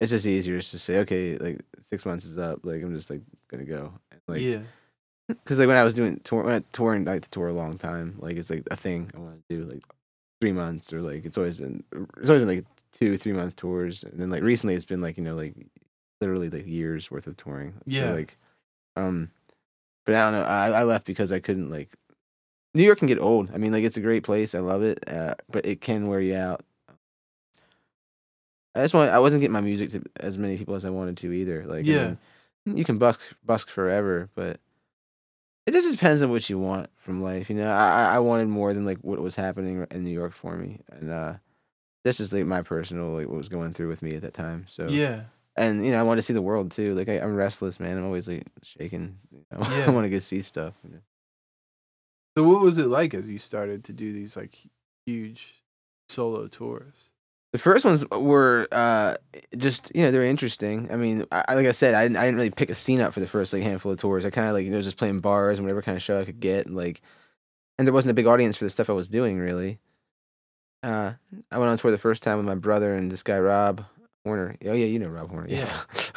it's just easier just to say, okay, like six months is up, like I'm just like gonna go, and, like yeah, because like when I was doing tour, when I touring, I like to tour a long time. Like it's like a thing I want to do, like three months or like it's always been it's always been like two three month tours, and then like recently it's been like you know like literally like years worth of touring. Yeah. So like, um, but I don't know. I I left because I couldn't like. New York can get old. I mean, like it's a great place. I love it, uh, but it can wear you out. I just want. I wasn't getting my music to as many people as I wanted to either. Like, I Yeah. mean, you can busk busk forever, but it just depends on what you want from life. You know, I I- I wanted more than like what was happening in New York for me, and uh, this is like my personal like what was going through with me at that time. So yeah, and you know, I want to see the world too. Like I, I'm restless, man. I'm always like shaking. You know? Yeah. I want to go see stuff. you know. So, what was it like as you started to do these like huge solo tours? The first ones were uh, just you know they're interesting. I mean, I, I- like I said, I didn't, I didn't really pick a scene up for the first like handful of tours. I kind of like you know just playing bars and whatever kind of show I could get, and like, and there wasn't a big audience for the stuff I was doing really. Uh, I went on tour the first time with my brother and this guy Rob Horner. Oh yeah, you know Rob Horner. Yeah,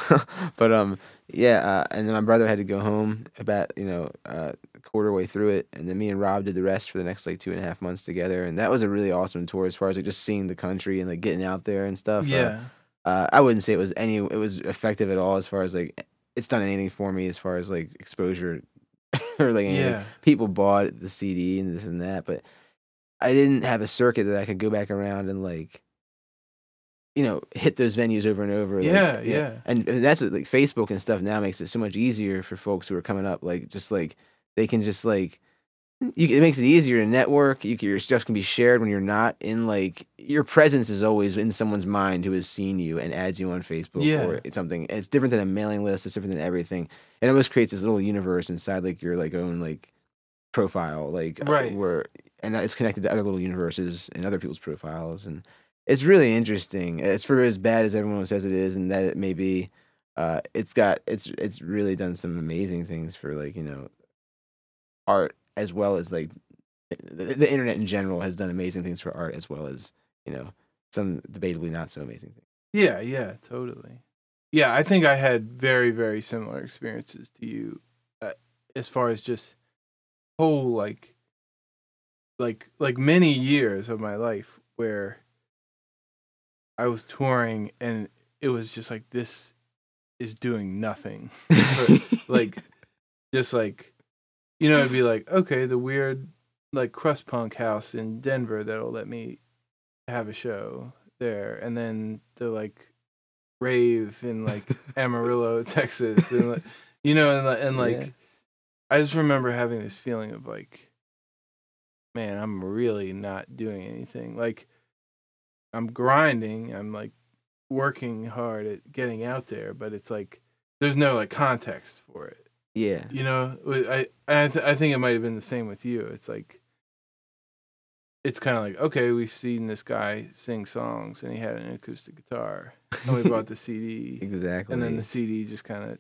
but um, yeah, uh, and then my brother had to go home about you know uh, a quarter way through it, and then me and Rob did the rest for the next like two and a half months together, and that was a really awesome tour as far as like just seeing the country and like getting out there and stuff. Uh, Yeah, uh, I wouldn't say it was any it was effective at all as far as like it's done anything for me as far as like exposure or like anything. yeah, people bought the CD and this and that, but I didn't have a circuit that I could go back around and like you know hit those venues over and over. like, Yeah, yeah. And and that's what, like Facebook and stuff now makes it so much easier for folks who are coming up. Like just like they can just like you, it makes it easier to network. You can, your stuff can be shared when you're not in like your presence is always in someone's mind who has seen you and adds you on Facebook Yeah. or something. It's different than a mailing list. It's different than everything. It almost creates this little universe inside like your like own like profile, like uh, Right. where and it's connected to other little universes and other people's profiles and it's really interesting. It's for as bad as everyone says it is, and that it may be. Uh, it's got it's it's really done some amazing things for like you know art as well as like the, the internet in general has done amazing things for art as well as you know some debatably not so amazing things. yeah, yeah, totally. Yeah, I think I had very, very similar experiences to you, uh, as far as just whole like, like, like many years of my life where I was touring and it was just like this is doing nothing. like just like you know it'd be like okay the weird like crust punk house in denver that'll let me have a show there and then the like rave in like amarillo texas and like you know and, and like Yeah. i just remember having this feeling of like man i'm really not doing anything like i'm grinding i'm like working hard at getting out there but it's like there's no like context for it. Yeah, you know? I i, th- I think it might have been the same with you. It's like it's kind of like okay we've seen this guy sing songs and he had an acoustic guitar and we bought the cd exactly. and then the cd just kind of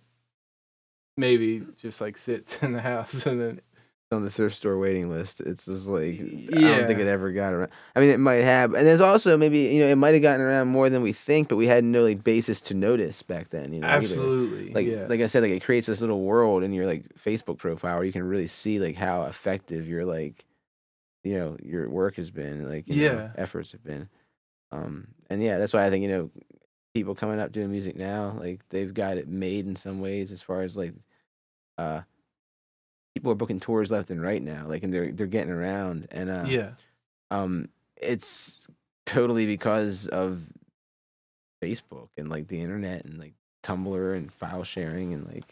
maybe just like sits in the house and then on the thrift store waiting list. It's just like I don't think it ever got around. I mean, it might have, and there's also maybe you know it might have gotten around more than we think, but we had no like basis to notice back then. You know, either. absolutely Like yeah like I said, like it creates this little world in your like Facebook profile where you can really see like how effective your like you know your work has been, like you know, Yeah. efforts have been. Um, and yeah, that's why I think you know people coming up doing music now, like they've got it made in some ways as far as like uh people are booking tours left and right now, like and they're they're getting around and uh yeah um it's totally because of Facebook and like the internet and like Tumblr and file sharing and like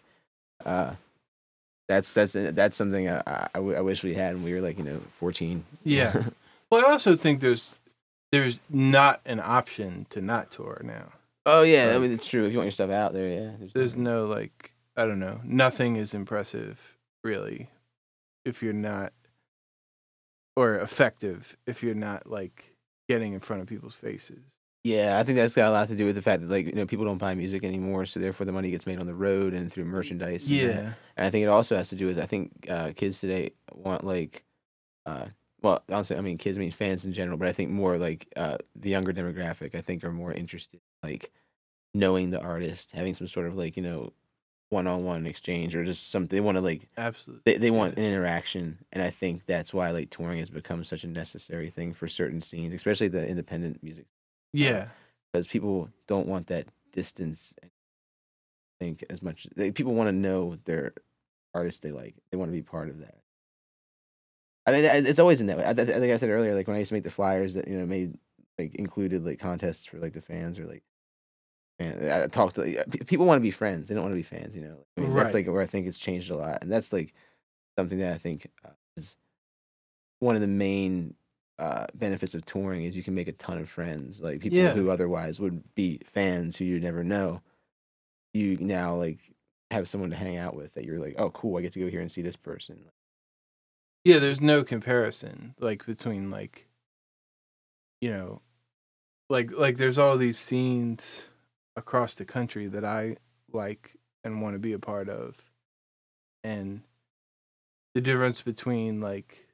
uh that's that's that's something I, I, I wish we had when we were like you know 14 Yeah. well i also think there's there's not an option to not tour now oh yeah i mean it's true if you want your stuff out there yeah there's no like I don't know. Nothing is impressive, really, if you're not, or effective if you're not like getting in front of people's faces. Yeah, I think that's got a lot to do with the fact that like you know people don't buy music anymore, so therefore the money gets made on the road and through merchandise. and. Yeah. and I think it also has to do with I think uh, kids today want like, uh, well, honestly, I mean kids, I mean fans in general, but I think more like uh, the younger demographic. I think are more interested like knowing the artist, having some sort of like you know one-on-one exchange or just something. They want to like Absolutely. they, they want an interaction and i think that's why like touring has become such a necessary thing for certain scenes especially the independent music Yeah. because people don't want that distance I think as much they, people want to know their artists they like they want to be part of that i mean it's always in that way i, I think i said earlier like when i used to make the flyers that you know made like included like contests for like the fans or like and I talked to people want to be friends. They don't want to be fans. You know, I mean, that's like where I think it's changed a lot, and that's like something that I think uh, is one of the main uh, benefits of touring is you can make a ton of friends, like people Yeah. who otherwise would be fans who you never know. You now like have someone to hang out with that you're like, oh, cool, I get to go here and see this person. Yeah, there's no comparison like between like you know like like there's all these scenes across the country that I like and want to be a part of. And the difference between like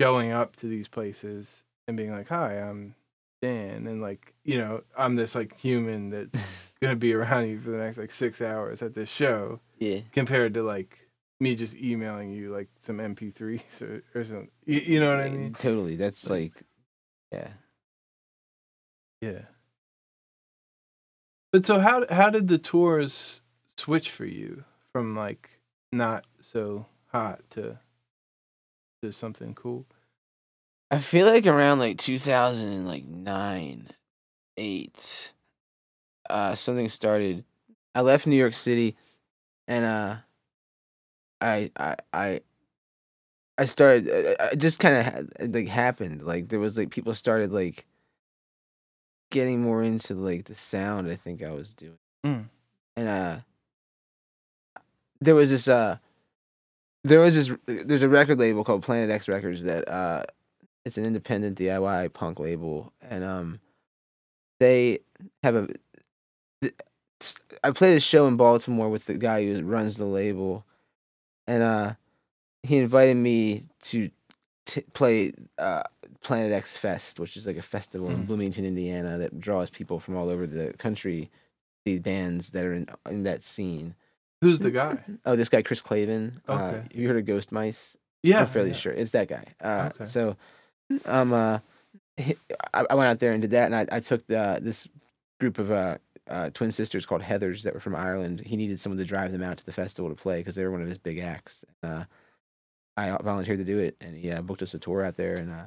going up to these places and being like, "Hi, I'm Dan," and like, you know, I'm this like human that's going to be around you for the next like 6 hours at this show Yeah, compared to like me just emailing you like some MP3s or, or something. You, you know what I mean? totally. That's Like- like, yeah. Yeah. But so how how did the tours switch for you from like not so hot to to something cool? I feel like around like 2009, 8, uh, something started. I left New York City, and uh, I I I I started. uh, It just kind of like happened. Like there was like people started like getting more into like the sound. I think I was doing, Mm. and uh, there was this uh, there was this. There's a record label called Plan-It-X Records that uh it's an independent DIY punk label, and um, they have a. I played a show in Baltimore with the guy who runs the label, and uh, he invited me to t- play uh Plan-It-X Fest, which is like a festival in Mm. Bloomington, Indiana, that draws people from all over the country, the bands that are in in that scene. Who's the guy? Oh, this guy Chris Clavin. Uh, Okay. have you heard of Ghost Mice? Yeah, I'm fairly yeah. sure it's that guy. Uh, Okay. So, um, uh, I, I went out there and did that, and I, I took the this group of uh, uh, twin sisters called Heather's that were from Ireland. He needed someone to drive them out to the festival to play because they were one of his big acts. Uh, I volunteered to do it, and he uh, booked us a tour out there. And uh,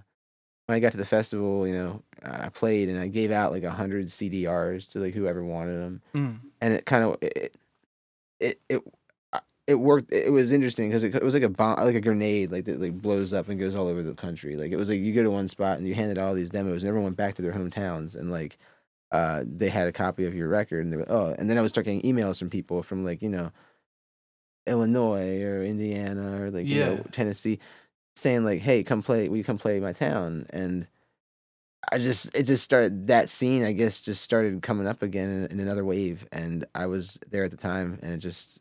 when I got to the festival, you know, I played and I gave out like a hundred CDRs to like whoever wanted them Mm. and it kind of it it it, it worked. It was interesting because it, it was like a bomb, like a grenade, like that like blows up and goes all over the country. Like it was like you go to one spot and you handed out all these demos, and everyone went back to their hometowns and like uh they had a copy of your record and they were oh and then I was start getting emails from people from like you know Illinois or Indiana or like you know Tennessee saying like hey come play We come play my town and I just it just started that scene I guess just started coming up again in, in another wave and I was there at the time and it just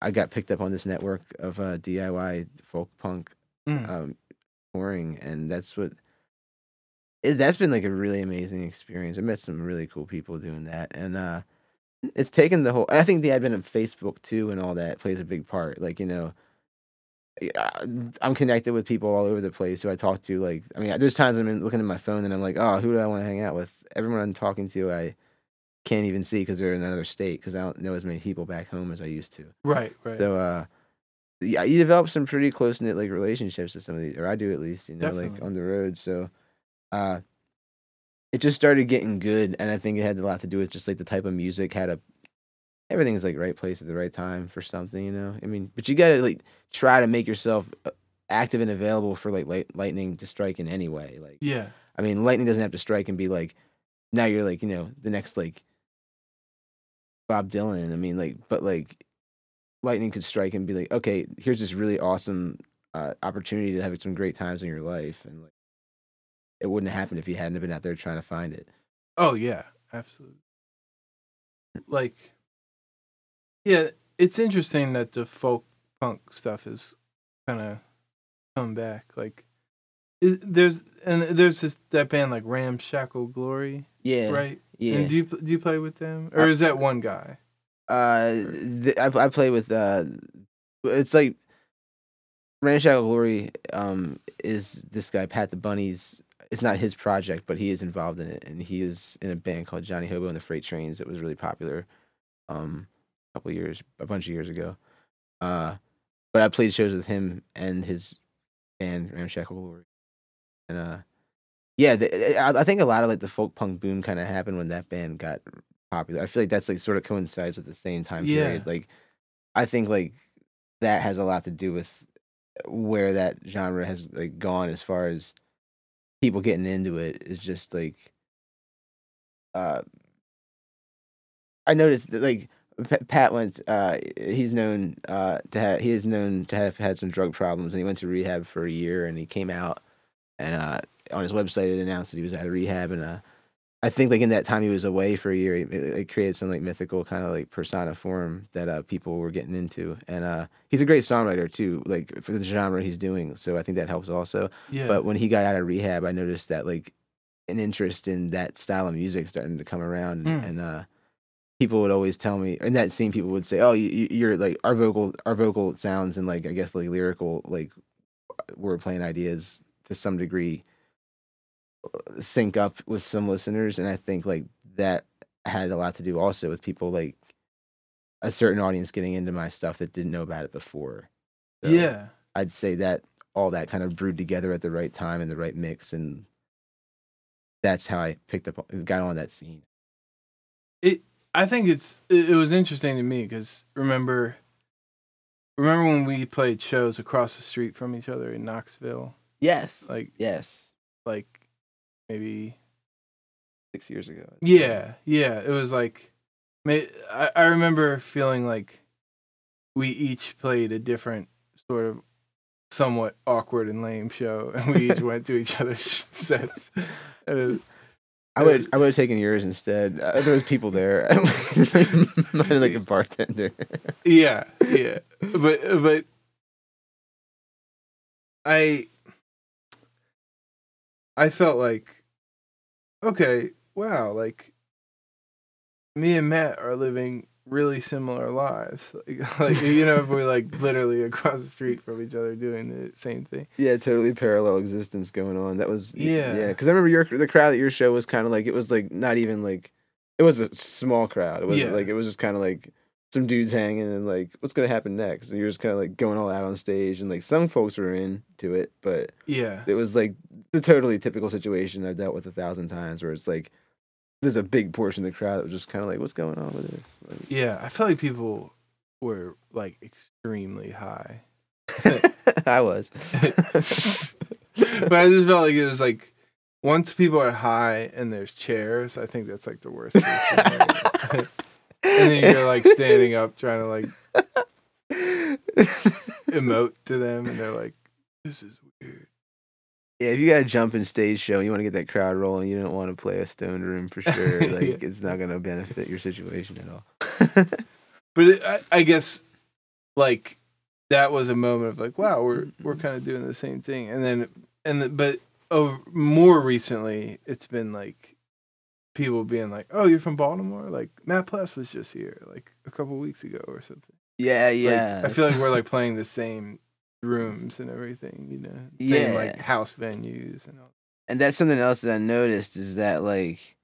I got picked up on this network of uh, DIY folk punk Mm. um, touring and that's what it, that's been like a really amazing experience. I met some really cool people doing that and uh it's taken the whole I think the advent of Facebook too and all that plays a big part. Like, you know, I'm connected with people all over the place who I talk to. Like, I mean, there's times I'm in- looking at my phone and I'm like, oh, who do I want to hang out with? Everyone I'm talking to, I can't even see because they're in another state because I don't know as many people back home as I used to. Right, right. So, uh, yeah, you develop some pretty close knit like relationships with some of these, or I do at least, you know, like on the road. So, uh, it just started getting good, and I think it had a lot to do with just like the type of music had a everything's like right place at the right time for something, you know. I mean, but you gotta like try to make yourself uh, active and available for like light, lightning to strike in any way. Like, yeah. I mean, lightning doesn't have to strike and be like now you're like you know the next like Bob Dylan. I mean, like, but like, lightning could strike and be like, okay, here's this really awesome uh, opportunity to have some great times in your life, and like, it wouldn't have happened if you hadn't been out there trying to find it. Oh yeah, absolutely. Like, yeah, it's interesting that the folk punk stuff is kind of come back. Like, is, there's and there's this that band like Ramshackle Glory, Yeah, right? Yeah. And do you do you play with them, or Uh, is that one guy? Uh, th- I I play with uh, it's like Ramshackle Glory. Um, is this guy Pat the Bunny's? It's not his project, but he is involved in it, and he is in a band called Johnny Hobo and the Freight Trains that was really popular, um, couple years, a bunch of years ago. Uh, but I played shows with him and his band Ramshackle Glory, and uh, yeah, the, I, I think a lot of like the folk punk boom kind of happened when that band got popular. I feel like that's like sort of coincides with the same time Yeah. period. Like, I think like that has a lot to do with where that genre has like gone as far as people getting into it is just like uh I noticed that like Pat went uh he's known uh to have he is known to have had some drug problems and he went to rehab for a year and he came out and uh on his website it announced that he was out of rehab and uh I think like in that time he was away for a year, it, it created some like mythical kind of like persona form that uh, people were getting into, and uh, he's a great songwriter too, like for the genre he's doing. So I think that helps also. Yeah, But when he got out of rehab, I noticed that like an interest in that style of music starting to come around, Mm. and uh, people would always tell me, and that same people would say, "Oh, you, you're like our vocal, our vocal sounds and like I guess like lyrical like word playing ideas to some degree uh, sync up with some listeners, and I think like that had a lot to do also with people like a certain audience getting into my stuff that didn't know about it before. So yeah, I'd say that all that kind of brewed together at the right time and the right mix, and that's how I picked up, got on that scene. I think it's it, it was interesting to me because remember, remember when we played shows across the street from each other in Knoxville, Yes, like yes, like maybe six years ago. Yeah, yeah. It was like, I I remember feeling like we each played a different sort of somewhat awkward and lame show, and we each went to each other's sets. And it- I would I would have taken yours instead. Uh, there was people there. Might have like a bartender. yeah, yeah. But but I I felt like okay, wow, like me and Matt are living really similar lives. Like, like you know, if we're like literally across the street from each other doing the same thing. Yeah, totally parallel existence going on. That was Yeah. yeah. Because I remember your the crowd at your show was kind of like it was like not even like it was a small crowd. It was Yeah. like it was just kind of like some dudes hanging and like what's gonna happen next. And you're just kind of like going all out on stage and like some folks were into it, but Yeah. it was like the totally typical situation I've dealt with a thousand times where it's like there's a big portion of the crowd that was just kind of like what's going on with this. Like, Yeah. I felt like people were like extremely high. I was. but I just felt like it was like once people are high and there's chairs, I think that's like the worst. and then you're like standing up trying to like emote to them, and they're like, "This is weird." Yeah, if you got a jump in stage show and you want to get that crowd rolling, you don't want to play a stoned room for sure. Like Yeah. it's not going to benefit your situation at all. But it, I, I guess like that was a moment of like, wow, we're we're mm-hmm. kind of doing the same thing, and then and the, but oh, more recently, it's been like people being like, "Oh, you're from Baltimore?" Like Matt Pless was just here like a couple weeks ago or something. yeah, Like, yeah. I feel like we're like playing the same rooms and everything, you know, same like house venues and all. and that's something else that I noticed is that like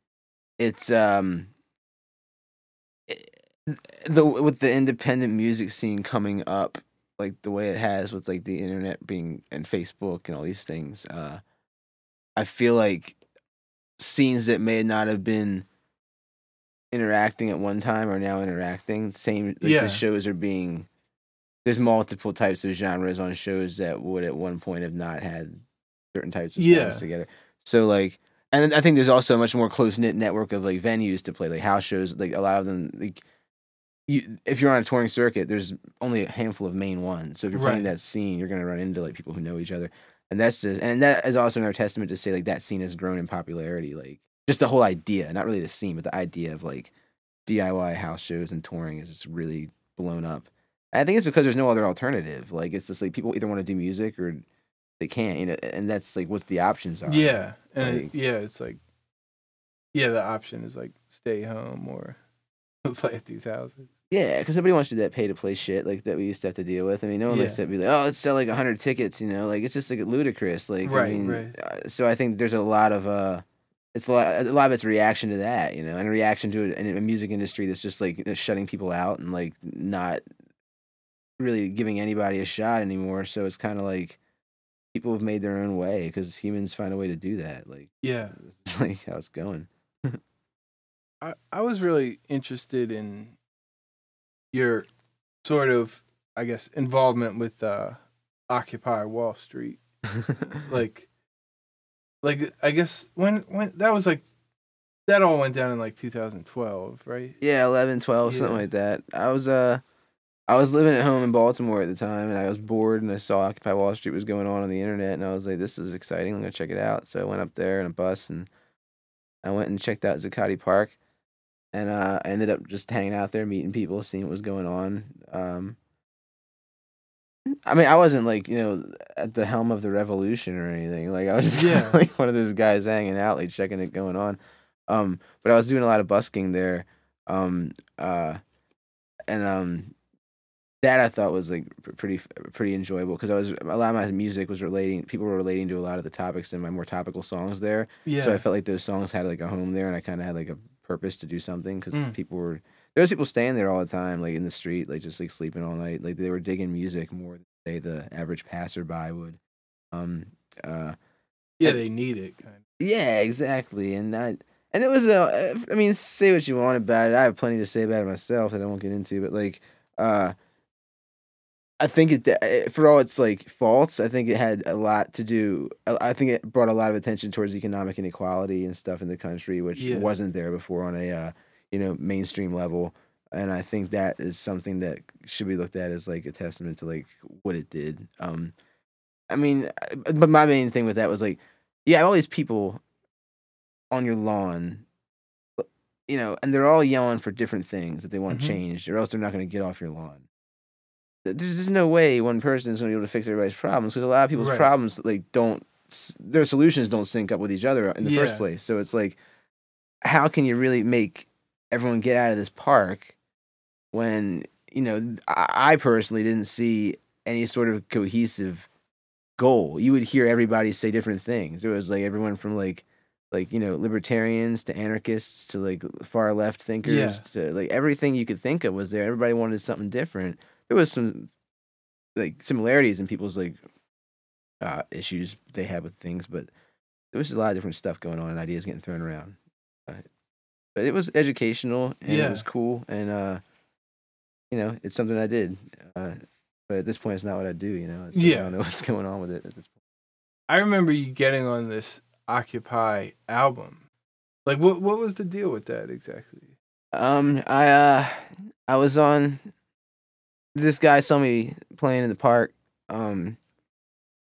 it's um the with the independent music scene coming up like the way it has with like the internet being and Facebook and all these things uh I feel like scenes that may not have been interacting at one time are now interacting same like Yeah. the shows are being there's multiple types of genres on shows that would at one point have not had certain types of Yeah. together so like and I think there's also a much more close knit network of like venues to play, like house shows. Like a lot of them, like you if you're on a touring circuit, there's only a handful of main ones. So if you're playing Right. that scene, you're gonna run into like people who know each other, and that's just and that is also another testament to say like that scene has grown in popularity. Like just the whole idea, not really the scene, but the idea of like DIY house shows and touring is just really blown up. I think it's because there's no other alternative. Like it's just like people either want to do music or they can't, you know, and that's like what the options are. Yeah, and Like- yeah, it's like, yeah, the option is like stay home or play at these houses. Yeah, because nobody wants to do that pay to play shit like that we used to have to deal with. I mean, no one likes Yeah. to be like, oh, let's sell like hundred tickets, you know, like it's just like ludicrous. Like, I Right, mean, right. uh, so I think there's a lot of uh, it's a lot, a lot of it's reaction to that, you know, and a reaction to in a music industry that's just like you know, shutting people out and like not really giving anybody a shot anymore. So it's kind of like people have made their own way because humans find a way to do that. Like, Yeah, this is like how it's going. I I was really interested in your sort of, I guess, involvement with uh, Occupy Wall Street. Like, like I guess when when that was like, that all went down in like 2012, right? Yeah, 11, 12, something like that. I was uh I was living at home in Baltimore at the time and I was bored and I saw Occupy Wall Street was going on on the internet and I was like this is exciting. I'm going to check it out. So I went up there in a bus and I went and checked out Zuccotti Park and uh I ended up just hanging out there meeting people, seeing what was going on. Um I mean, I wasn't like, you know, at the helm of the revolution or anything. Like I was just Yeah. yeah. like one of those guys hanging out, like checking it going on. Um, but I was doing a lot of busking there. Um, uh, and um, that I thought was like pretty pretty enjoyable because I was a lot of my music was relating. People were relating to a lot of the topics in my more topical songs there. Yeah. So I felt like those songs had like a home there, and I kind of had like a purpose to do something because Mm. people were there was people staying there all the time, like in the street, like just like sleeping all night. Like they were digging music more than say the average passerby would. Um, uh, yeah, they need it kind of. yeah, exactly, and that and it was a. I mean, say what you want about it. I have plenty to say about it myself that I won't get into, but like, uh, I think it eh, for all its like faults, I think it had a lot to do. I I think it brought a lot of attention towards economic inequality and stuff in the country, which Yeah. wasn't there before on a uh, you know mainstream level. And I think that is something that should be looked at as like a testament to like what it did. Um, I mean, but my main thing with that was like, yeah, all these people on your lawn, you know, and they're all yelling for different things that they want Mhm. changed, or else they're not going to get off your lawn. Th- There's just no way one person is going to be able to fix everybody's problems because a lot of people's Right. problems like don't their solutions don't sync up with each other in the first place. So it's like, how can you really make everyone get out of this park when you know I, I personally didn't see any sort of cohesive goal. You would hear everybody say different things. It was like everyone from like like you know libertarians to anarchists to like far left thinkers to like everything you could think of was there. Everybody wanted something different. There was some like similarities in people's like uh, issues they had with things, but there was a lot of different stuff going on and ideas getting thrown around. Uh, but it was educational and Yeah. it was cool and uh, you know it's something I did. Uh, but at this point, it's not what I do. You know, it's like, I Yeah. don't know what's going on with it at this point. I remember you getting on this Occupy album. Like, what what was the deal with that exactly? Um, I uh, I was on. This guy saw me playing in the park. Um,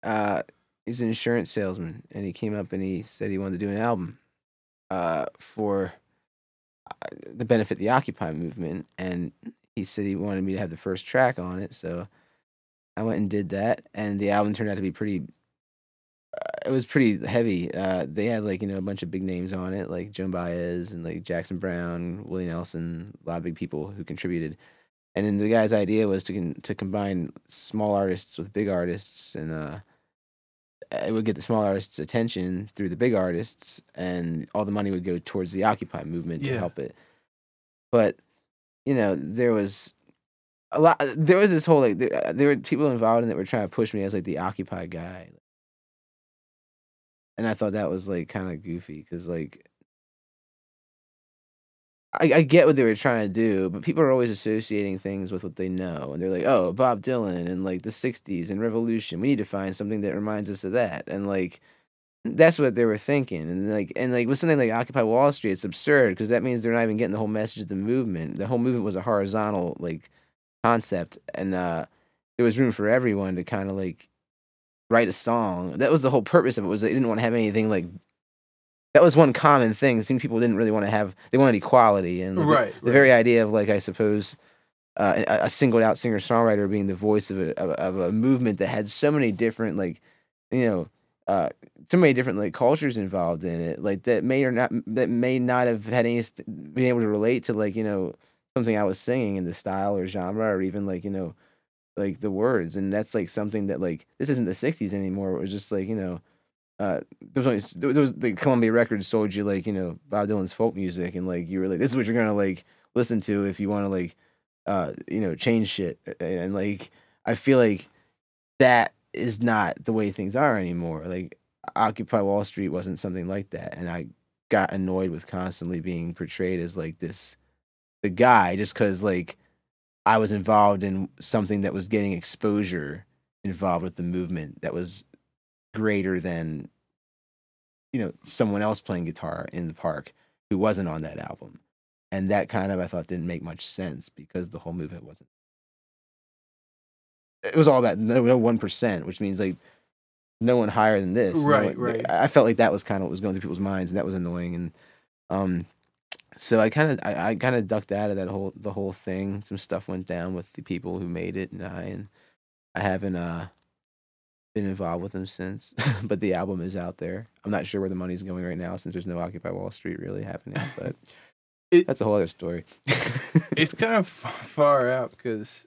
uh, he's an insurance salesman, and he came up and he said he wanted to do an album, uh, for uh, the benefit of the Occupy movement, and he said he wanted me to have the first track on it. So I went and did that, and the album turned out to be pretty. Uh, it was pretty heavy. Uh, they had like you know a bunch of big names on it, like Joan Baez and like Jackson Browne, Willie Nelson, a lot of big people who contributed. And then the guy's idea was to con- to combine small artists with big artists, and uh, it would get the small artists' attention through the big artists, and all the money would go towards the Occupy movement to Yeah. help it. But you know, there was a lot. There was this whole like there, there were people involved in it were trying to push me as like the Occupy guy, and I thought that was like kind of goofy because like I, I get what they were trying to do, but people are always associating things with what they know, and they're like, "Oh, Bob Dylan and like the '60s and Revolution. We need to find something that reminds us of that." And like, that's what they were thinking, and like and like with something like Occupy Wall Street, it's absurd because that means they're not even getting the whole message of the movement. The whole movement was a horizontal like concept, and uh, there was room for everyone to kind of like write a song. That was the whole purpose of it. Was they didn't want to have anything like that was one common thing. It seemed people didn't really want to have. They wanted equality, and Right, the, the very idea of like I suppose uh, a, a singled out singer songwriter being the voice of a of, a- of a movement that had so many different like you know uh, so many different like cultures involved in it, like that may or not that may not have had any st- been able to relate to like you know something I was singing in the style or genre or even like you know like the words, and that's like something that like this isn't the '60s anymore. It was just like you know. Uh, there was only there was the Columbia Records sold you like you know Bob Dylan's folk music and like you were like this is what you're gonna like listen to if you want to like uh you know change shit and, and like I feel like that is not the way things are anymore. Like Occupy Wall Street wasn't something like that, and I got annoyed with constantly being portrayed as like this the guy just because like I was involved in something that was getting exposure involved with the movement that was greater than you know someone else playing guitar in the park who wasn't on that album. And that kind of i thought didn't make much sense because the whole movement wasn't it was all about no no one percent which means like no one higher than this. No Right, one- right. i I felt like that was kind of what was going through people's minds and that was annoying and um so i kind of I, I kind of ducked out of that whole the whole thing. Some stuff went down with the people who made it and i and i haven't uh been involved with them since but the album is out there. I'm not sure where the money's going right now since there's no occupy wall street really happening but It- that's a whole other story. It's kind of far out because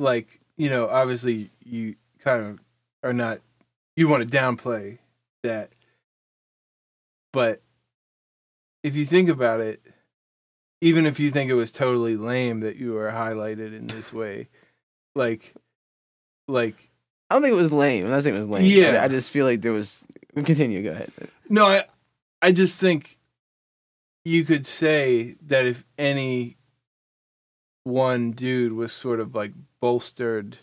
like you know obviously you kind of are not you want to downplay that. But if you think about it even if you think it was totally lame that you were highlighted in this way like like I don't think it was lame. I'm not saying it was lame. Yeah. I, I just feel like there was. Continue. Go ahead. No, I I just think you could say that if any one dude was sort of like bolstered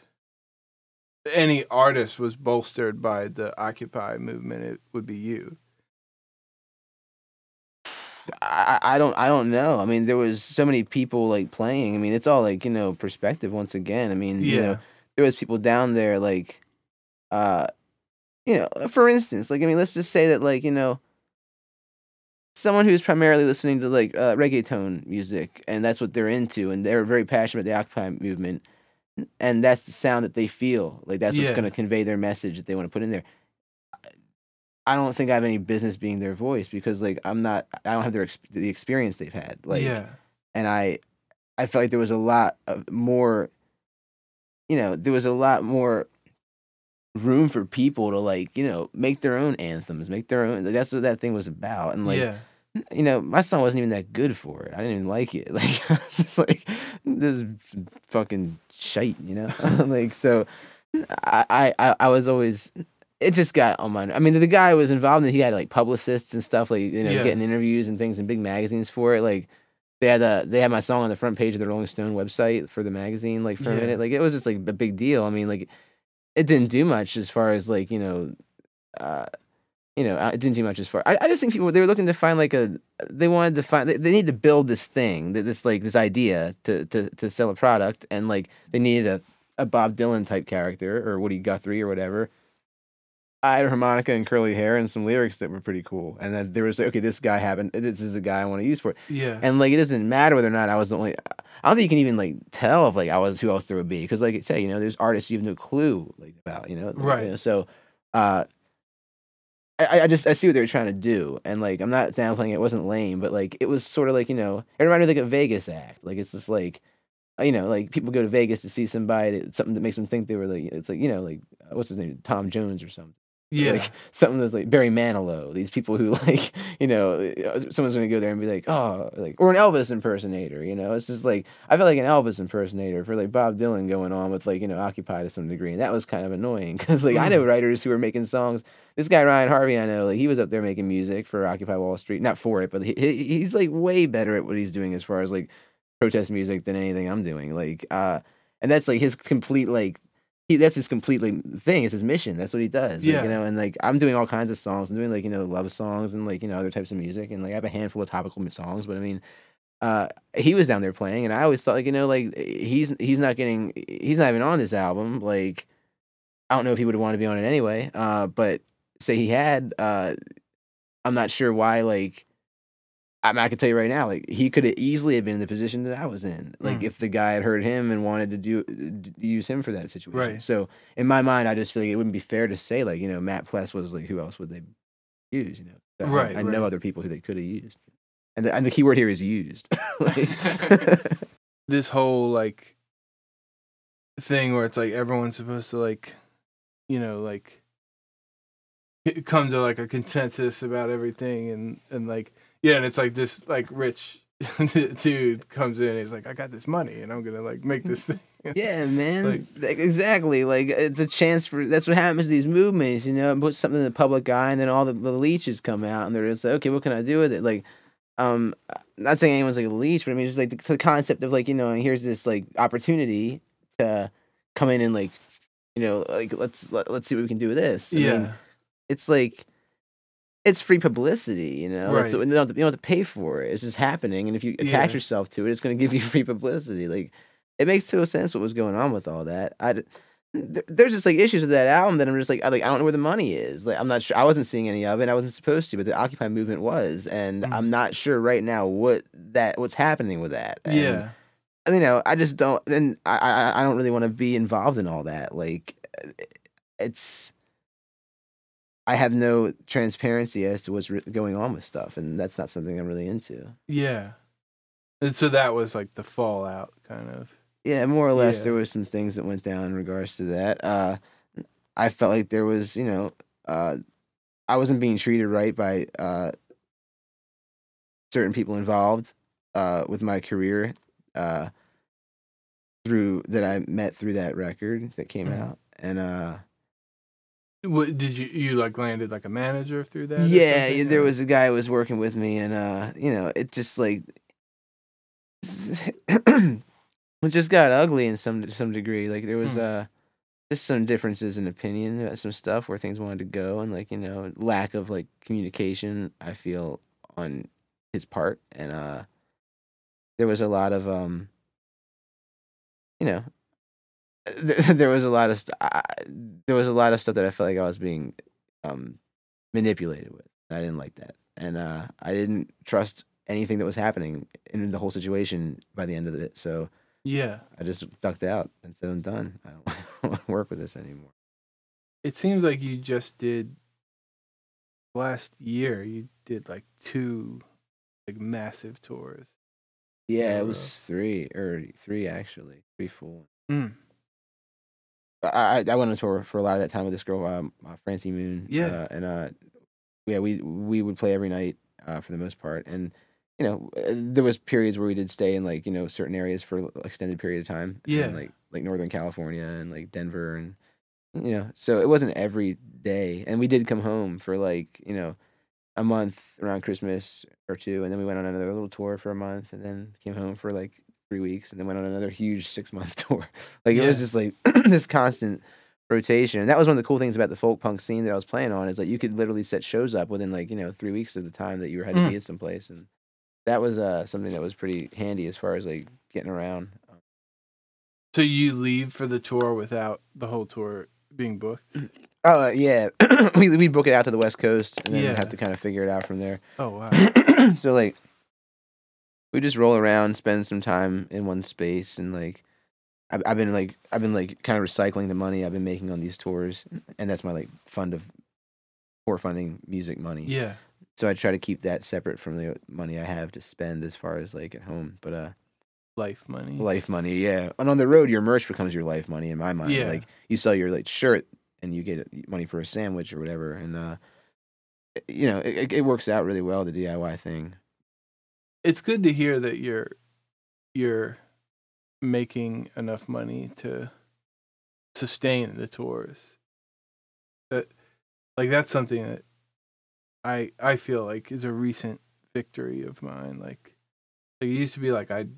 any artist was bolstered by the occupy movement it would be you I, I I don't I don't know. I mean, there was so many people like playing. I mean, it's all like you know perspective once again. I mean, you know, there was people down there like, uh, you know, for instance, like I mean, let's just say that like you know, someone who's primarily listening to like uh, reggaeton music and that's what they're into, and they're very passionate about the Occupy movement, and that's the sound that they feel like that's what's Yeah. going to convey their message that they want to put in there. I don't think I have any business being their voice because like I'm not I don't have their the experience they've had like yeah and I I felt like there was a lot of more you know there was a lot more room for people to like you know make their own anthems make their own Like, that's what that thing was about and like yeah. you know my song wasn't even that good for it. I didn't even like it. Like I was just like this is fucking shite you know? Like so I, I I I was always it just got on my I mean the guy was involved in he had like publicists and stuff like you know Yeah. getting interviews and things in big magazines for it like they had uh, they had my song on the front page of the Rolling Stone website for the magazine like for a minute. Like it was just like a big deal. I mean like it didn't do much as far as like you know uh you know uh, it didn't do much as far I, I just think people they were looking to find like a they wanted to find they, they need to build this thing th- this like this idea to to to sell a product and like they needed a a Bob Dylan type character or Woody Guthrie or whatever I had a harmonica and curly hair and some lyrics that were pretty cool. And then there was like, okay, this guy happened. This is the guy I want to use for it. yeah And like, it doesn't matter whether or not I was the only. I don't think you can even like tell if like I was who else there would be because like I say, you know, there's artists you have no clue like about, you know, like, you Right. know, so, uh, I, I just I see what they were trying to do, and like I'm not downplaying it. It wasn't lame, but like it was sort of like you know it reminded me of, like a Vegas act. Like it's just like you know like people go to Vegas to see somebody that, something that makes them think they were like it's like you know like uh, what's his name Tom Jones or something yeah like something that's like Barry Manilow. These people who like, you know, uh, someone's gonna go there and be like, oh, like, or an Elvis impersonator. You know, it's just like I felt like an Elvis impersonator for like Bob Dylan going on with like you know Occupy to some degree, and that was kind of annoying because like I know writers who were making songs. This guy Ryan Harvey, I know, like he was up there making music for Occupy Wall Street, not for it, but he, he he's like way better at what he's doing as far as like protest music than anything I'm doing. Like, uh, and that's like his complete like he that's his completely thing. It's his mission. That's what he does. Like, Yeah. you know, and like I'm doing all kinds of songs. I'm doing like you know love songs and like you know other types of music, and like I have a handful of topical songs. But I mean, uh, he was down there playing, and I always thought like you know like he's he's not getting he's not even on this album. Like I don't know if he would have wanted to be on it anyway. Uh, but say he had, uh, I'm not sure why like. I, mean, I can tell you right now, like he could have easily have been in the position that I was in. Like Mm. if the guy had heard him and wanted to do d- use him for that situation. Right. So in my mind, I just feel like it wouldn't be fair to say like you know Matt Pless was like who else would they use? You know, I- Right, I, know right. other people who they could have used, and the, and the key word here is used. like, this whole like thing where it's like everyone's supposed to like you know like come to like a consensus about everything and and like yeah and it's like this like rich dude comes in and he's like i got this money and i'm gonna like make this thing yeah, man, Like- like, exactly. Like it's a chance for that's what happens to these movements. You know, put something in the public eye, and then all the, the leeches come out, and they're just like, okay, what can I do with it? Like. Um, not saying anyone's like a leech, but I mean, just like the, the concept of like you know, here's this like opportunity to come in and like, you know, like let's let, let's see what we can do with this. I yeah mean, it's like it's free publicity, you know. It's, Right. you, don't have to, you don't have to pay for it. It's just happening, and if you attach Yeah. yourself to it, it's going to give you free publicity. Like it makes total sense what was going on with all that. I there- there's just like issues with that album that I'm just like I like I don't know where the money is. Like I'm not sure. I wasn't seeing any of it. I wasn't supposed to, but the Occupy movement was, and Mhm. I'm not sure right now what that what's happening with that. And, yeah you know, I just don't, and I, I, I don't really want to be involved in all that. Like, uh, it's, I have no transparency as to what's re- going on with stuff, and that's not something I'm really into. yeah and so that was like the fallout kind of Yeah, more or less, Yeah. there was some things that went down in regards to that. Uh, I felt like there was, you know, uh, I wasn't being treated right by uh, certain people involved uh, with my career uh, through that I met through that record that came Mhm. out, and uh, what did you you like landed like a manager through that or yeah, there was a guy who was working with me, and uh, you know, it just like it just got ugly in some some degree. Like there was Hmm. uh just some differences in opinion about some stuff where things wanted to go, and like you know, lack of like communication. I feel on his part, and uh, there was a lot of um, you know. There, there was a lot of st- I, there was a lot of stuff that I felt like I was being um, manipulated with. I didn't like that, and uh, I didn't trust anything that was happening in the whole situation by the end of it. So yeah I just ducked out and said, "I'm done. I don't want to work with this anymore." it seems like you just did last year you did like two like massive tours Yeah, Yeah, it was three or three actually, three full. mm. I I went on tour for a lot of that time with this girl, um, uh, Francie Moon. Yeah. uh, and uh, yeah, we we would play every night uh, for the most part, and you know, uh, there was periods where we did stay in like you know certain areas for an extended period of time. and, Yeah. like like Northern California and like Denver and you know, so it wasn't every day, and we did come home for like you know a month around Christmas or two, and then we went on another little tour for a month, and then came home for like three weeks, and then went on another huge six month tour. Like it was just like this constant rotation, and that was one of the cool things about the folk punk scene that I was playing on is like you could literally set shows up within like you know three weeks of the time that you were had to Mm. be at someplace, and that was uh something that was pretty handy as far as like getting around. so you leave for the tour without the whole tour being booked Oh uh, yeah, we we book it out to the West Coast, and then Yeah. have to kind of figure it out from there. oh wow so like we just roll around spend some time in one space and like I've, I've been like i've been like kind of recycling the money i've been making on these tours and that's my like fund of tour funding music money. Yeah. So i try to keep that separate from the money i have to spend as far as like at home but uh life money. Life money yeah. And on the road your merch becomes your life money in my mind. Yeah. like you sell your like shirt and you get money for a sandwich or whatever and uh you know it- it works out really well the diy thing it's good to hear that you're you're making enough money to sustain the tours that like that's something that i i feel like is a recent victory of mine like like it used to be like i'd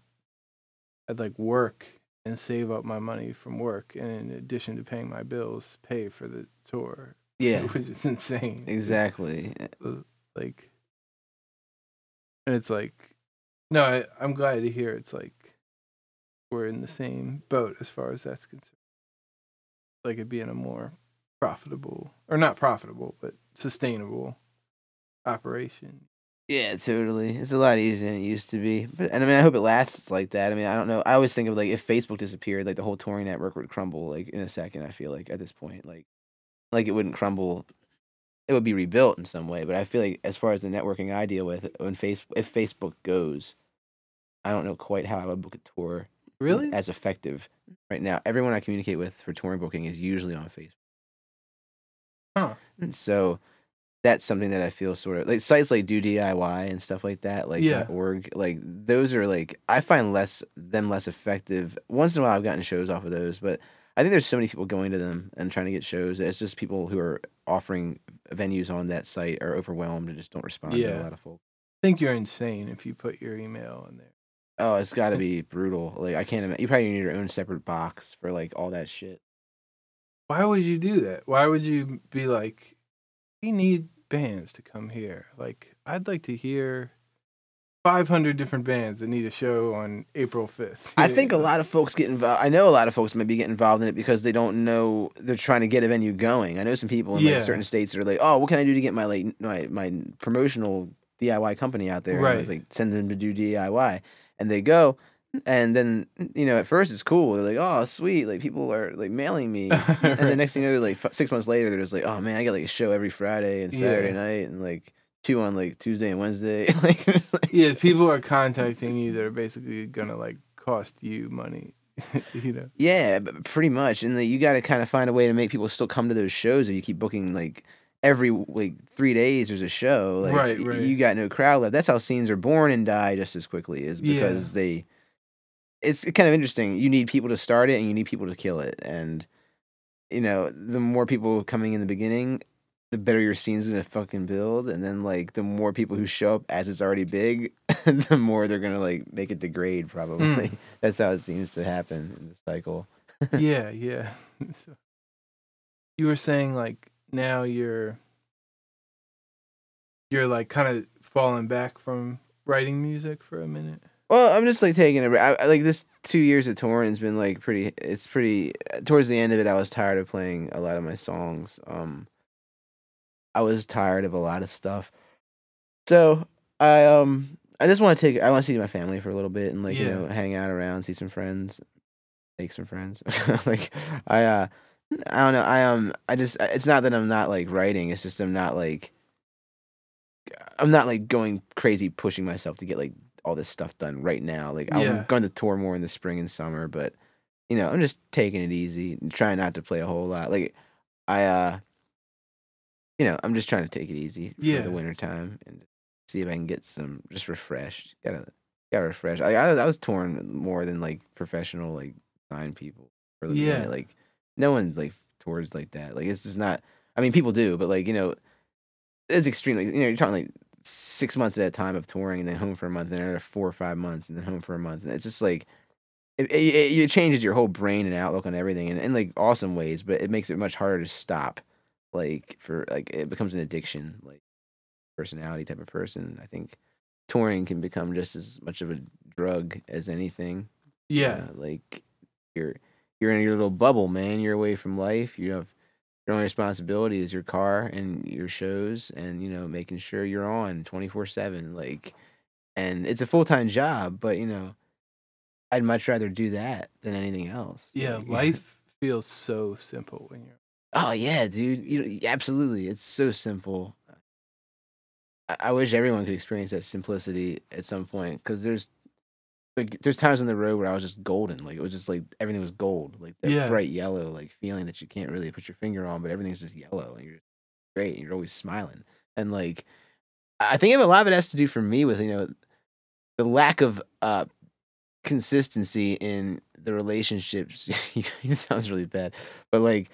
i'd like work and save up my money from work, and in addition to paying my bills, pay for the tour. Yeah, which is insane. exactly. Like, and it's like, no, I, I'm glad to hear it's like we're in the same boat as far as that's concerned. Like it being a more profitable, or not profitable, but sustainable operation. Yeah, totally. It's a lot easier than it used to be. But and I mean, I hope it lasts like that. I mean, I don't know. I always think of like if Facebook disappeared, like the whole touring network would crumble like in a second. I feel like at this point, like like it wouldn't crumble. It would be rebuilt in some way. But I feel like as far as the networking I deal with, when face if Facebook goes, I don't know quite how I would book a tour Really? as effective right now. Everyone I communicate with for touring booking is usually on Facebook. Huh. And so that's something that I feel sort of like sites like do DIY and stuff like that, like Yeah. org, like those are like I find less them less effective. Once in a while I've gotten shows off of those, but I think there's so many people going to them and trying to get shows. It's just people who are offering venues on that site are overwhelmed and just don't respond to Yeah. a lot of folks. I think you're insane if you put your email in there. Oh, it's got to be brutal. Like I can't imagine. You probably need your own separate box for like all that shit. Why would you do that? Why would you be like, we need bands to come here? Like, I'd like to hear 500 different bands that need a show on April 5th. I think a lot of folks get involved. I know a lot of folks maybe get involved in it because they don't know they're trying to get a venue going. I know some people in Yeah. like certain states that are like, "Oh, what can I do to get my like my my promotional DIY company out there?" And Right. it's like send them to do DIY, and they go, and then you know at first it's cool. They're like, "Oh, sweet!" Like people are like mailing me, and the next thing you know, like f- six months later, they're just like, "Oh man, I got like a show every Friday and Saturday Yeah. night, and like two on like Tuesday and Wednesday." like, like yeah, people are contacting you that are basically to like cost you money. you know? Yeah, pretty much. And like, you got to kind of find a way to make people still come to those shows. If you keep booking like every like three days, there's a show. Like, Right, right. You got no crowd left. That's how scenes are born and die just as quickly. Is Yeah. because they. It's kind of interesting. You need people to start it, and you need people to kill it. And you know, the more people coming in the beginning, the better your scene's gonna fucking build. And then like the more people who show up as it's already big, the more they're gonna like make it degrade. Probably. That's how it seems to happen in the cycle. yeah, yeah. So, you were saying like now you're you're like kind of falling back from writing music for a minute. Well, I'm just like taking a break. I, I- like this two years of touring's been like pretty. It's pretty. Towards the end of it, I was tired of playing a lot of my songs. Um, I was tired of a lot of stuff. So I um I just want to take. I want to see my family for a little bit and like you know hang out around, see some friends, make some friends. like I uh I don't know. I um I just it's not that I'm not like writing. It's just I'm not like I'm not like going crazy pushing myself to get like all this stuff done right now. Like Yeah. I'm going to tour more in the spring and summer, but you know, I'm just taking it easy and trying not to play a whole lot. Like I uh you know, I'm just trying to take it easy for Yeah. the winter time and see if I can get some just refreshed. Gotta gotta refresh. I I, I was torn more than like professional like nine people for the Yeah. minute. Like no one like tours like that. Like it's just not I mean people do, but like, you know, it's extremely you know, you're talking like six months at a time of touring and then home for a month and then another four or five months and then home for a month. And it's just like it, it, it, changes your whole brain and outlook on everything in, in like awesome ways, but it makes it much harder to stop. Like for like it becomes an addiction, like personality type of person. I think touring can become just as much of a drug as anything. Yeah. Uh, like you're you're in your little bubble, man. You're away from life. You have your only responsibility is your car and your shows and you know making sure you're on 24/7 like and it's a full-time job, but you know I'd much rather do that than anything else. Yeah, Like- life feels so simple when you're Oh yeah, dude. You absolutely. It's so simple. I, I wish everyone could experience that simplicity at some point because there's like there's times on the road where I was just golden. Like it was just like everything was gold, like that Yeah. bright yellow, like feeling that you can't really put your finger on, but everything's just yellow and you're great. And you're always smiling and like I I think a lot of it has to do for me with you know the lack of uh consistency in the relationships. it sounds really bad, but like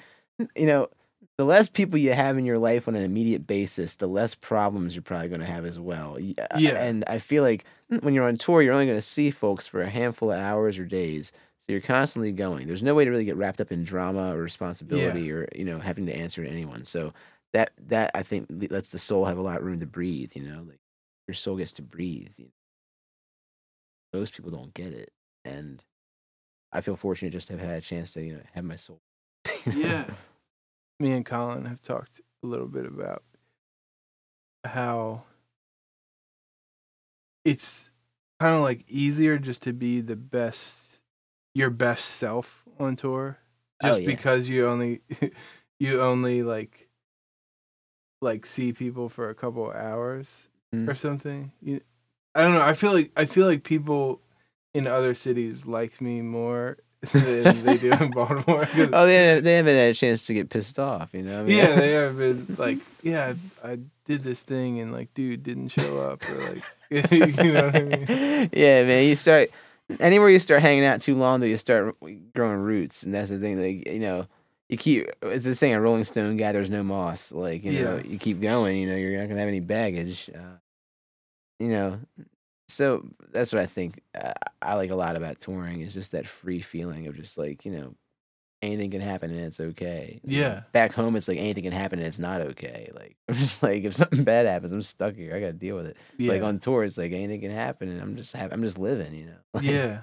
you know, the less people you have in your life on an immediate basis, the less problems you're probably going to have as well. Uh, Yeah. And I feel like when you're on tour, you're only going to see folks for a handful of hours or days. So you're constantly going. There's no way to really get wrapped up in drama or responsibility or you know having to answer to anyone. So that that I think lets the soul have a lot of room to breathe. You know, like your soul gets to breathe. You know? Most people don't get it, and I feel fortunate just to have had a chance to you know have my soul. Yeah. Me and Colin have talked a little bit about how it's kind of like easier just to be the best, your best self on tour, Oh, just yeah. because you only, you only like, like see people for a couple hours Mhm. or something. You, I don't know. I feel like I feel like people in other cities like me more than they do in Baltimore. Oh, they haven't, they haven't had a chance to get pissed off. You know. I mean, yeah, they have been like, yeah, I did this thing and like, dude didn't show up or like, you know what I mean? yeah, man. You start anywhere you start hanging out too long, though, you start growing roots, and that's the thing. Like you know, you keep. It's the saying: "A rolling stone gathers no moss." Like you know, Yeah. you keep going. You know, you're not gonna have any baggage. Uh, you know, so that's what I think. Uh, I like a lot about touring is just that free feeling of just like you know. Anything can happen and it's okay. Yeah. Back home, it's like anything can happen and it's not okay. Like I'm just like if something bad happens, I'm stuck here. I gotta deal with it Yeah, like on tour it's like anything can happen and i'm just hap- i'm just living you know Like, yeah.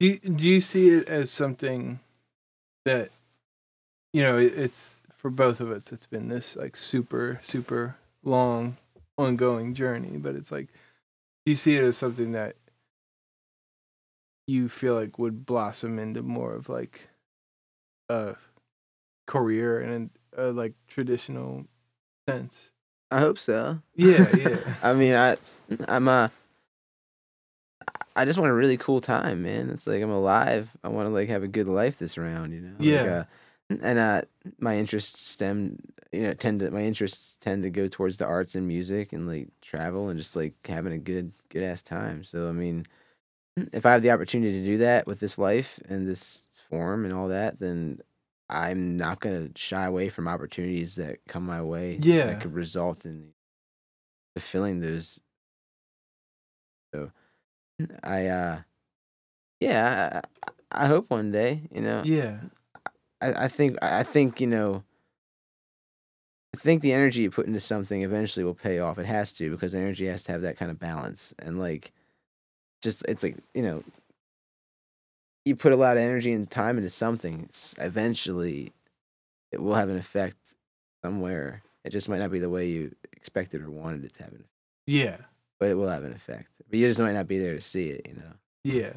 Do you, do you see it as something that, you know, it, it's for both of us. It's been this like super super long ongoing journey, but it's like, you see it as something that you feel like would blossom into more of like a career in a, like traditional sense? i hope so Yeah, yeah. i mean i i'm a I just want a really cool time man it's like i'm alive i want to like have a good life this round you know Like, Yeah. uh, and uh my interests stem you know tend to my interests tend to go towards the arts and music and like travel and just like having a good good ass time so i mean if i have the opportunity to do that with this life and this form and all that then i'm not going to shy away from opportunities that come my way Yeah. that could result in fulfilling those so i uh yeah i, I hope one day you know Yeah. I, I think I think you know. I think the energy you put into something eventually will pay off. It has to because energy has to have that kind of balance and like, just it's like you know. You put a lot of energy and time into something. It's eventually, it will have an effect somewhere. It just might not be the way you expected or wanted it to have an effect, Yeah. but it will have an effect. But you just might not be there to see it, you know. Yeah.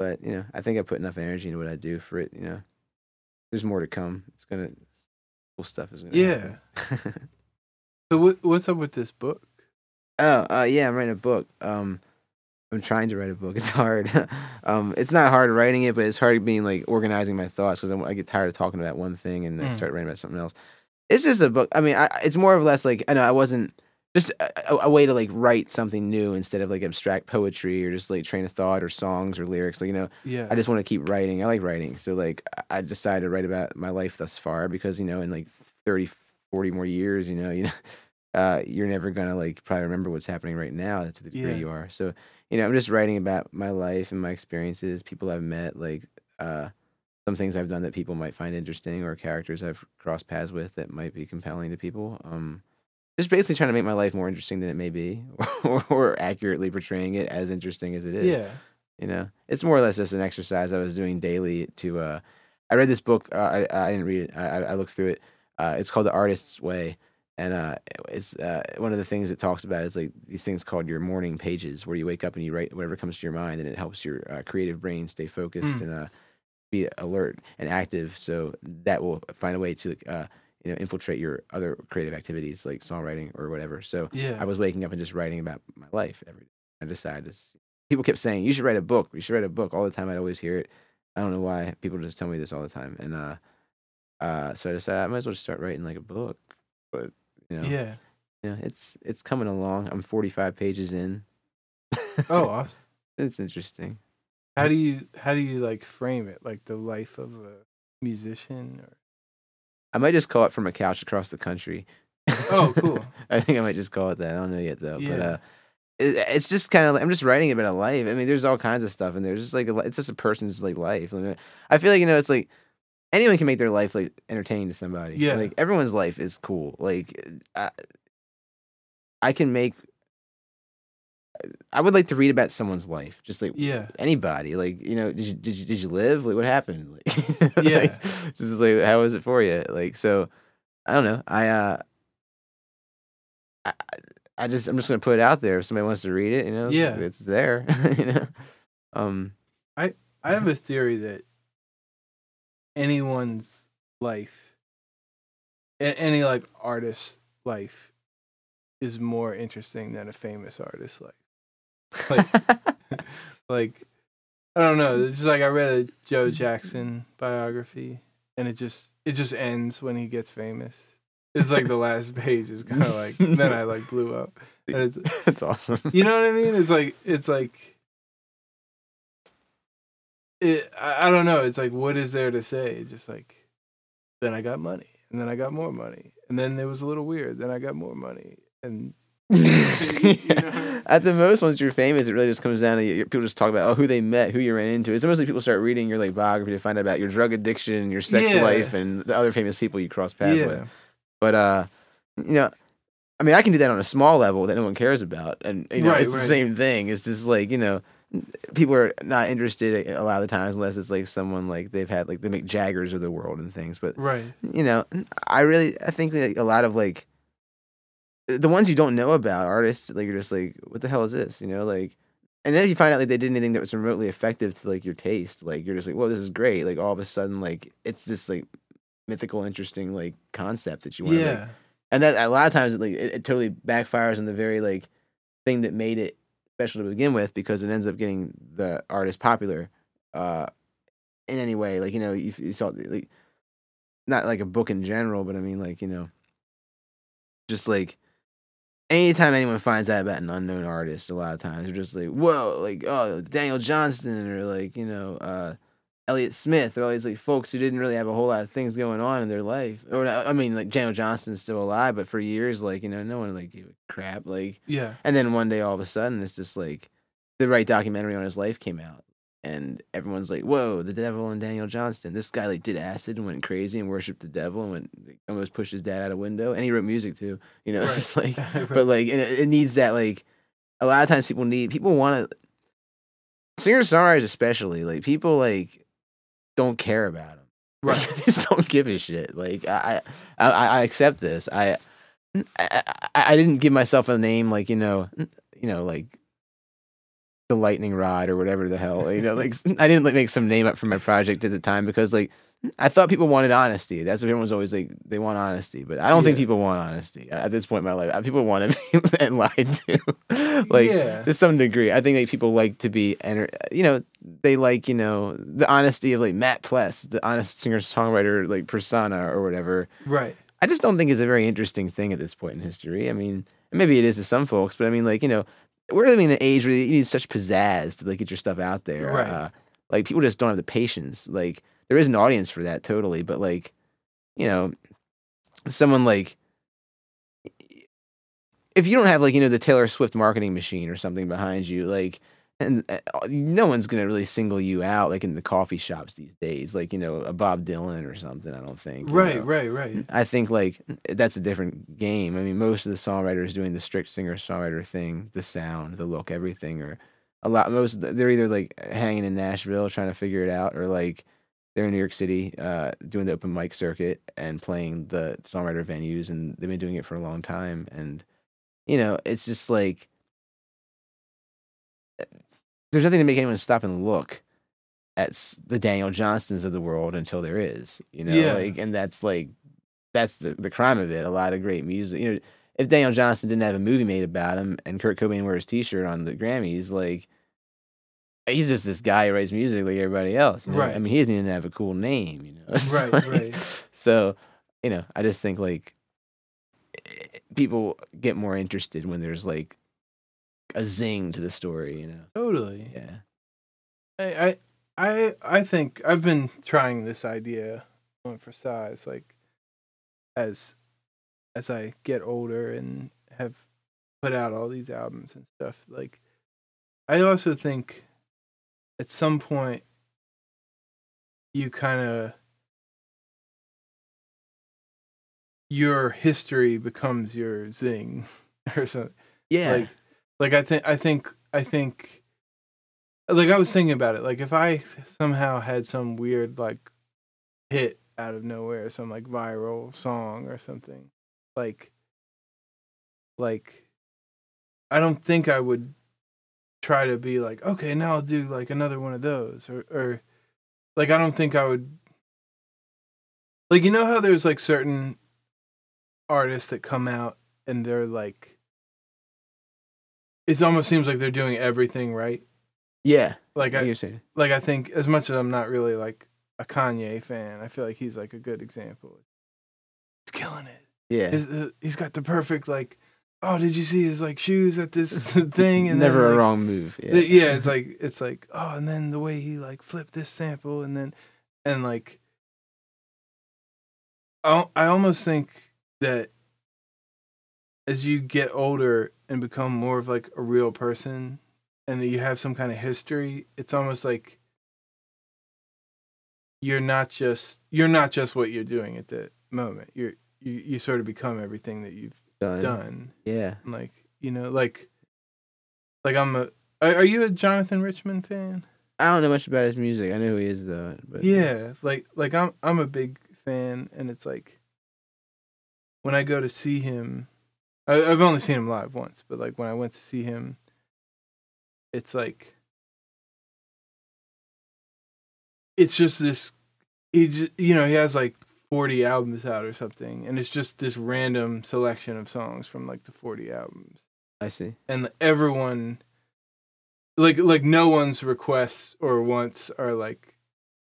But you know, I think I put enough energy into what I do for it. You know, there's more to come. It's gonna cool stuff is gonna. Yeah. So what what's up with this book? oh, uh, yeah, I'm writing a book. Um, I'm trying to write a book. It's hard. um, it's not hard writing it, but it's hard being like organizing my thoughts because I get tired of talking about one thing and I Mm. start writing about something else. It's just a book. I mean, I, it's more or less like I know I wasn't just a, a- way to like write something new instead of like abstract poetry or just like train of thought or songs or lyrics. Like you know, Yeah. I just want to keep writing. I like writing. So like I- decided to write about my life thus far because you know in like 30 40 more years, you know, you know uh you're never going to like probably remember what's happening right now to the degree Yeah. you are. So, you know, I'm just writing about my life and my experiences, people I've met, like uh some things I've done that people might find interesting or characters I've crossed paths with that might be compelling to people. Um just basically trying to make my life more interesting than it may be or, or accurately portraying it as interesting as it is yeah. you know it's more or less just an exercise i was doing daily to uh i read this book uh, I, I didn't read it I, I looked through it uh it's called the artist's way and uh it's uh one of the things it talks about is like these things called your morning pages where you wake up and you write whatever comes to your mind and it helps your uh, creative brain stay focused Mm. and uh be alert and active so that will find a way to uh you know infiltrate your other creative activities like songwriting or whatever so Yeah. I was waking up and just writing about my life every day. I decided to. People kept saying you should write a book. You should write a book all the time. I'd always hear it. I don't know why people just tell me this all the time. And uh, uh, so I decided I might as well just start writing like a book. But you know, yeah. you know, it's it's coming along. I'm 45 pages in. Oh, awesome. it's interesting. How do you how do you like frame it? Like the life of a musician or I might just call it from a couch across the country. Oh, cool. I think I might just call it that. I don't know yet though. But Yeah. uh, it, it's just kind of. Like I'm just writing about a life. I mean, there's all kinds of stuff in there. It's just like a, it's just a person's like life. I, mean, I feel like you know, it's like anyone can make their life like entertaining to somebody. Yeah. like everyone's life is cool. Like I, I can make. I would like to read about someone's life, just like Yeah. anybody. Like you know, did you did you, did you live? Like what happened? Like, Yeah. like, just like how was it for you? Like so, I don't know. I uh, I I- just I'm just gonna put it out there. If somebody wants to read it, you know, Yeah. it's there. you know, um, I I have a theory that anyone's life, any like artist's life, is more interesting than a famous artist's life. Like, like I don't know. It's just like I read a Joe Jackson biography, and it just it just ends when he gets famous. It's like the last page is kind of like then I like blew up. And it's, that's awesome. you know what I mean? It's like it's like it. I, I don't know. It's like what is there to say? It's just like then I got money, and then I got more money, and then it was a little weird. Then I got more money, and know? At the most, once you're famous, it really just comes down to you, people just talk about oh who they met, who you ran into. It's almost like people start reading your like biography to find out about your drug addiction, your sex Yeah. life, and the other famous people you cross paths yeah, with. But uh, you know, I mean, I can do that on a small level that no one cares about, and you know, Right, it's the same thing. It's just like you know, people are not interested a lot of the times unless it's like someone like they've had like the Mick Jaggers of the world and things. But right. you know, I really I think that a lot of like the ones you don't know about artists, like you're just like, what the hell is this? You know, like. And then if you find out like they did anything that was remotely effective to like your taste, like you're just like, well, this is great. Like all of a sudden, like it's this like mythical, interesting like concept that you want to Yeah, and that a lot of times like it, it totally backfires on the very like thing that made it special to begin with because it ends up getting the artist popular uh in any way like you know you, you saw like not like a book in general but i mean like you know just like anytime anyone finds out about an unknown artist a lot of times they're just like whoa like oh daniel johnston or like you know uh Elliott Smith, or all these like folks who didn't really have a whole lot of things going on in their life. Or I mean, like Daniel Johnston's still alive, but for years, like you know, no one like gave a crap. Like, yeah, and then one day, all of a sudden, it's just like the right documentary on his life came out, and everyone's like, "Whoa, the devil and Daniel Johnston! This guy like did acid and went crazy and worshipped the devil and went like, almost pushed his dad out a window, and he wrote music too. You know, it's just like, but like, and it, it needs that like. A lot of times, people need people want to. Singer songwriters, especially, like people like don't care about them. Right. they just don't give a shit. Like I, I, I accept this. I, I, I- I didn't give myself a name like you know, you know, like the lightning rod or whatever the hell. You know, like I didn't like make some name up for my project at the time because like I thought people wanted honesty. That's what everyone's always like. They want honesty, but I don't think people want honesty at this point in my life. Uh, people want to be lied to, like yeah, to some degree. I think like people like to be, enter- uh, you know, they like you know the honesty of like Matt Pless, the honest singer songwriter like persona or whatever. right. I just don't think it's a very interesting thing at this point in history. I mean, maybe it is to some folks, but I mean, like you know, we're living in an age where you need such pizzazz to like get your stuff out there. Right. Uh, like people just don't have the patience. Like there is an audience for that totally, but like you know, someone like if you don't have like you know the Taylor Swift marketing machine or something behind you, like. And uh, no one's gonna really single you out like in the coffee shops these days, like you know a Bob Dylan or something. I don't think. Right, know? right, right. I think like that's a different game. I mean, most of the songwriters doing the strict singer songwriter thing, the sound, the look, everything, or a lot. Most they're either like hanging in Nashville trying to figure it out, or like they're in New York City uh, doing the open mic circuit and playing the songwriter venues, and they've been doing it for a long time. And you know, it's just like there's nothing to make anyone stop and look at the Daniel Johnstons of the world until there is, you know, Yeah. like, and that's like, that's the, the crime of it. A lot of great music, you know, if Daniel Johnston didn't have a movie made about him and Kurt Cobain wears his T-shirt on the Grammys, like, he's just this guy who writes music like everybody else. You know? I mean, he doesn't even have a cool name, you know. Right, like- right. So, you know, I just think like eh, people get more interested when there's like a zing to the story, you know. Totally. Yeah. I, I I I think I've been trying this idea on for size, like as as I get older and have put out all these albums and stuff. Like, I also think at some point you kind of your history becomes your zing or something. Yeah. Like, like I think I think I think like I was thinking about it. Like if I somehow had some weird like hit out of nowhere, some like viral song or something, like like I don't think I would try to be like, okay, now I'll do like another one of those or or like I don't think I would like you know how there's like certain artists that come out and they're like it almost seems like they're doing everything right. yeah. Like I like I think as much as I'm not really like a Kanye fan, I feel like he's like a good example. He's killing it. Yeah. His, uh, he's got the perfect like. Oh, did you see his like shoes at this thing? And Never then, a wrong move. Yeah. yeah, it's like it's like oh, and then the way he like flipped this sample, and then and like I I almost think that as you get older and become more of like a real person, and that you have some kind of history, it's almost like you're not just you're not just what you're doing at the moment. You're you you sort of become everything that you've done. done Yeah. like you know like like i'm a are, are you a jonathan richman fan I don't know much about his music. I know who he is though. But yeah like like i'm i'm a big fan and it's like when i go to see him I, i've only seen him live once but like when i went to see him it's like it's just this he just, you know he has like 40 albums out or something and it's just this random selection of songs from like the 40 albums. I see. and everyone like like no one's requests or wants are like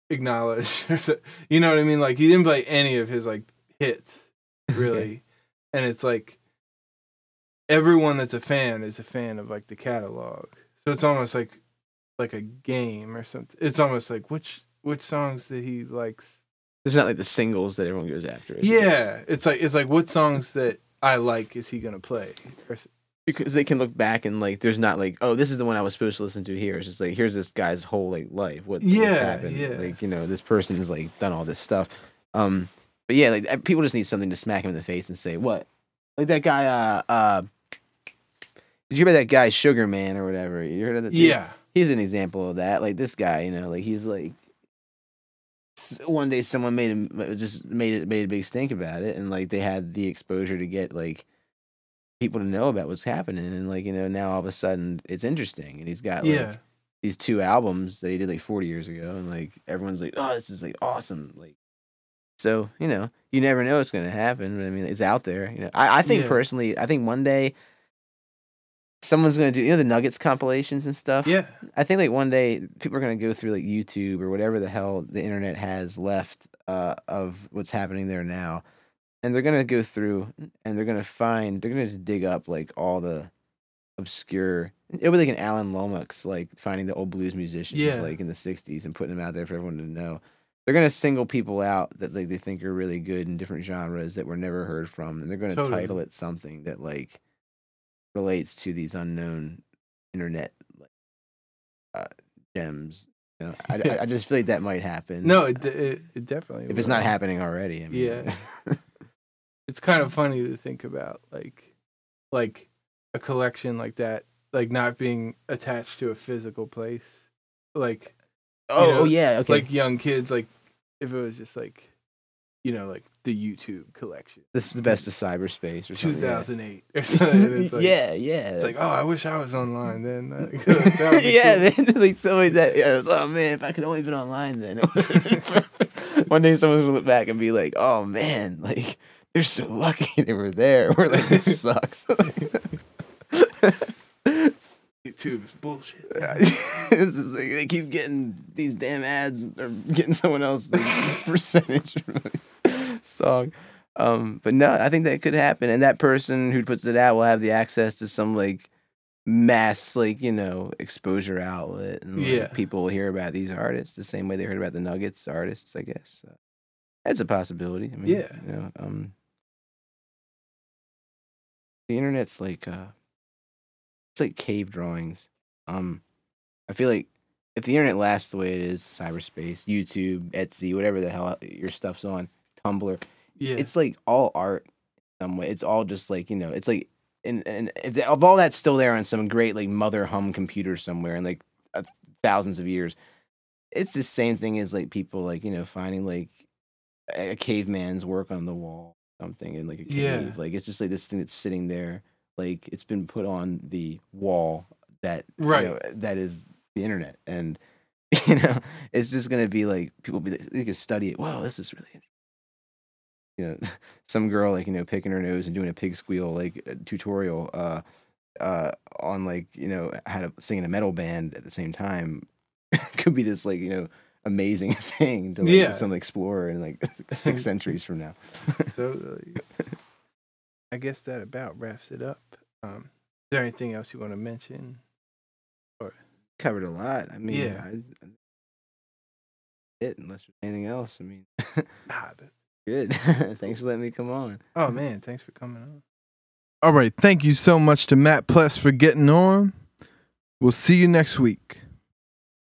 acknowledged you know what i mean? Like he didn't play any of his like hits really. And it's like everyone that's a fan is a fan of like the catalog so it's almost like like a game or something it's almost like which which songs that he likes There's not like the singles that everyone goes after. yeah it's like it's like what songs that i like is he gonna play or, because they can look back and like there's not like oh this is the one I was supposed to listen to here. It's just like here's this guy's whole like life. What what's Yeah, happened? yeah. Like you know this person's like done all this stuff. Um, but yeah, like people just need something to smack him in the face and say what like that guy. Uh, uh, did you hear about that guy Sugar Man or whatever? You heard of that? yeah he's an example of that. Like this guy, you know, like he's like one day someone made him uh, just made it made a big stink about it, and like they had the exposure to get like people to know about what's happening, and like you know now all of a sudden it's interesting, and he's got like yeah these two albums that he did like forty years ago, and like everyone's like, oh, this is like awesome, like. So you know, you never know what's gonna happen. But I mean, it's out there. You know, I, I think Yeah. personally, I think one day someone's gonna do you know the Nuggets compilations and stuff. yeah I think like one day people are gonna go through like YouTube or whatever the hell the internet has left uh, of what's happening there now, and they're gonna go through and they're gonna find they're gonna just dig up like all the obscure. It'll be like an Alan Lomax like finding the old blues musicians Yeah. like in the '60s and putting them out there for everyone to know. They're gonna single people out that like they think are really good in different genres that were never heard from, and they're gonna Totally. title it something that like relates to these unknown internet uh, gems. You know, I, I, I just feel like that might happen. no it, it, it definitely if it's not happening already. I mean, Yeah. it's kind of funny to think about like like a collection like that like not being attached to a physical place like oh, know, oh, yeah. Okay. like young kids like if it was just like you know like the youtube collection this is the best of cyberspace or something. yeah. 2008 or something like, yeah, yeah. it's like oh i wish i was online then That- that would be yeah, cool. man. Like something that. Yeah, was, oh man, if I could only been online then. it would've been perfect." One day someone's gonna look back and be like, oh man, like they're so lucky they were there. We're like, this sucks. Youtube is bullshit this is like they keep getting these damn ads or getting someone else the percentage song. Um, but no, I think that could happen, and that person who puts it out will have the access to some like mass, like you know, exposure outlet, and like, Yeah. people will hear about these artists the same way they heard about the Nuggets artists. I guess so that's a possibility. I mean, Yeah. you know, um, the internet's like uh, it's like cave drawings. Um, I feel like if the internet lasts the way it is, cyberspace, YouTube, Etsy, whatever the hell your stuff's on, Tumblr, Yeah. it's like all art in some way. It's all just like you know, it's like and and if, if all that's still there on some great like mother hum computer somewhere in like uh, thousands of years, it's the same thing as like people like you know finding like a a caveman's work on the wall, something in like a cave. Yeah. Like it's just like this thing that's sitting there, like it's been put on the wall that you Right. know, that is the internet, and you know it's just gonna be like people be they can study it. Wow, this is really interesting. You know, some girl like you know picking her nose and doing a pig squeal like uh, tutorial uh uh on like you know how to sing in a metal band at the same time could be this like you know amazing thing to like Yeah. some explorer in like six centuries from now. so uh, I guess that about wraps it up. Um, is there anything else you want to mention? Covered a lot. I mean, Yeah. I, I- it unless there's anything else. I mean, Nah, that's good. Thanks for letting me come on. Oh man, thanks for coming on. All right, thank you so much to Matt Pless for getting on. We'll see you next week.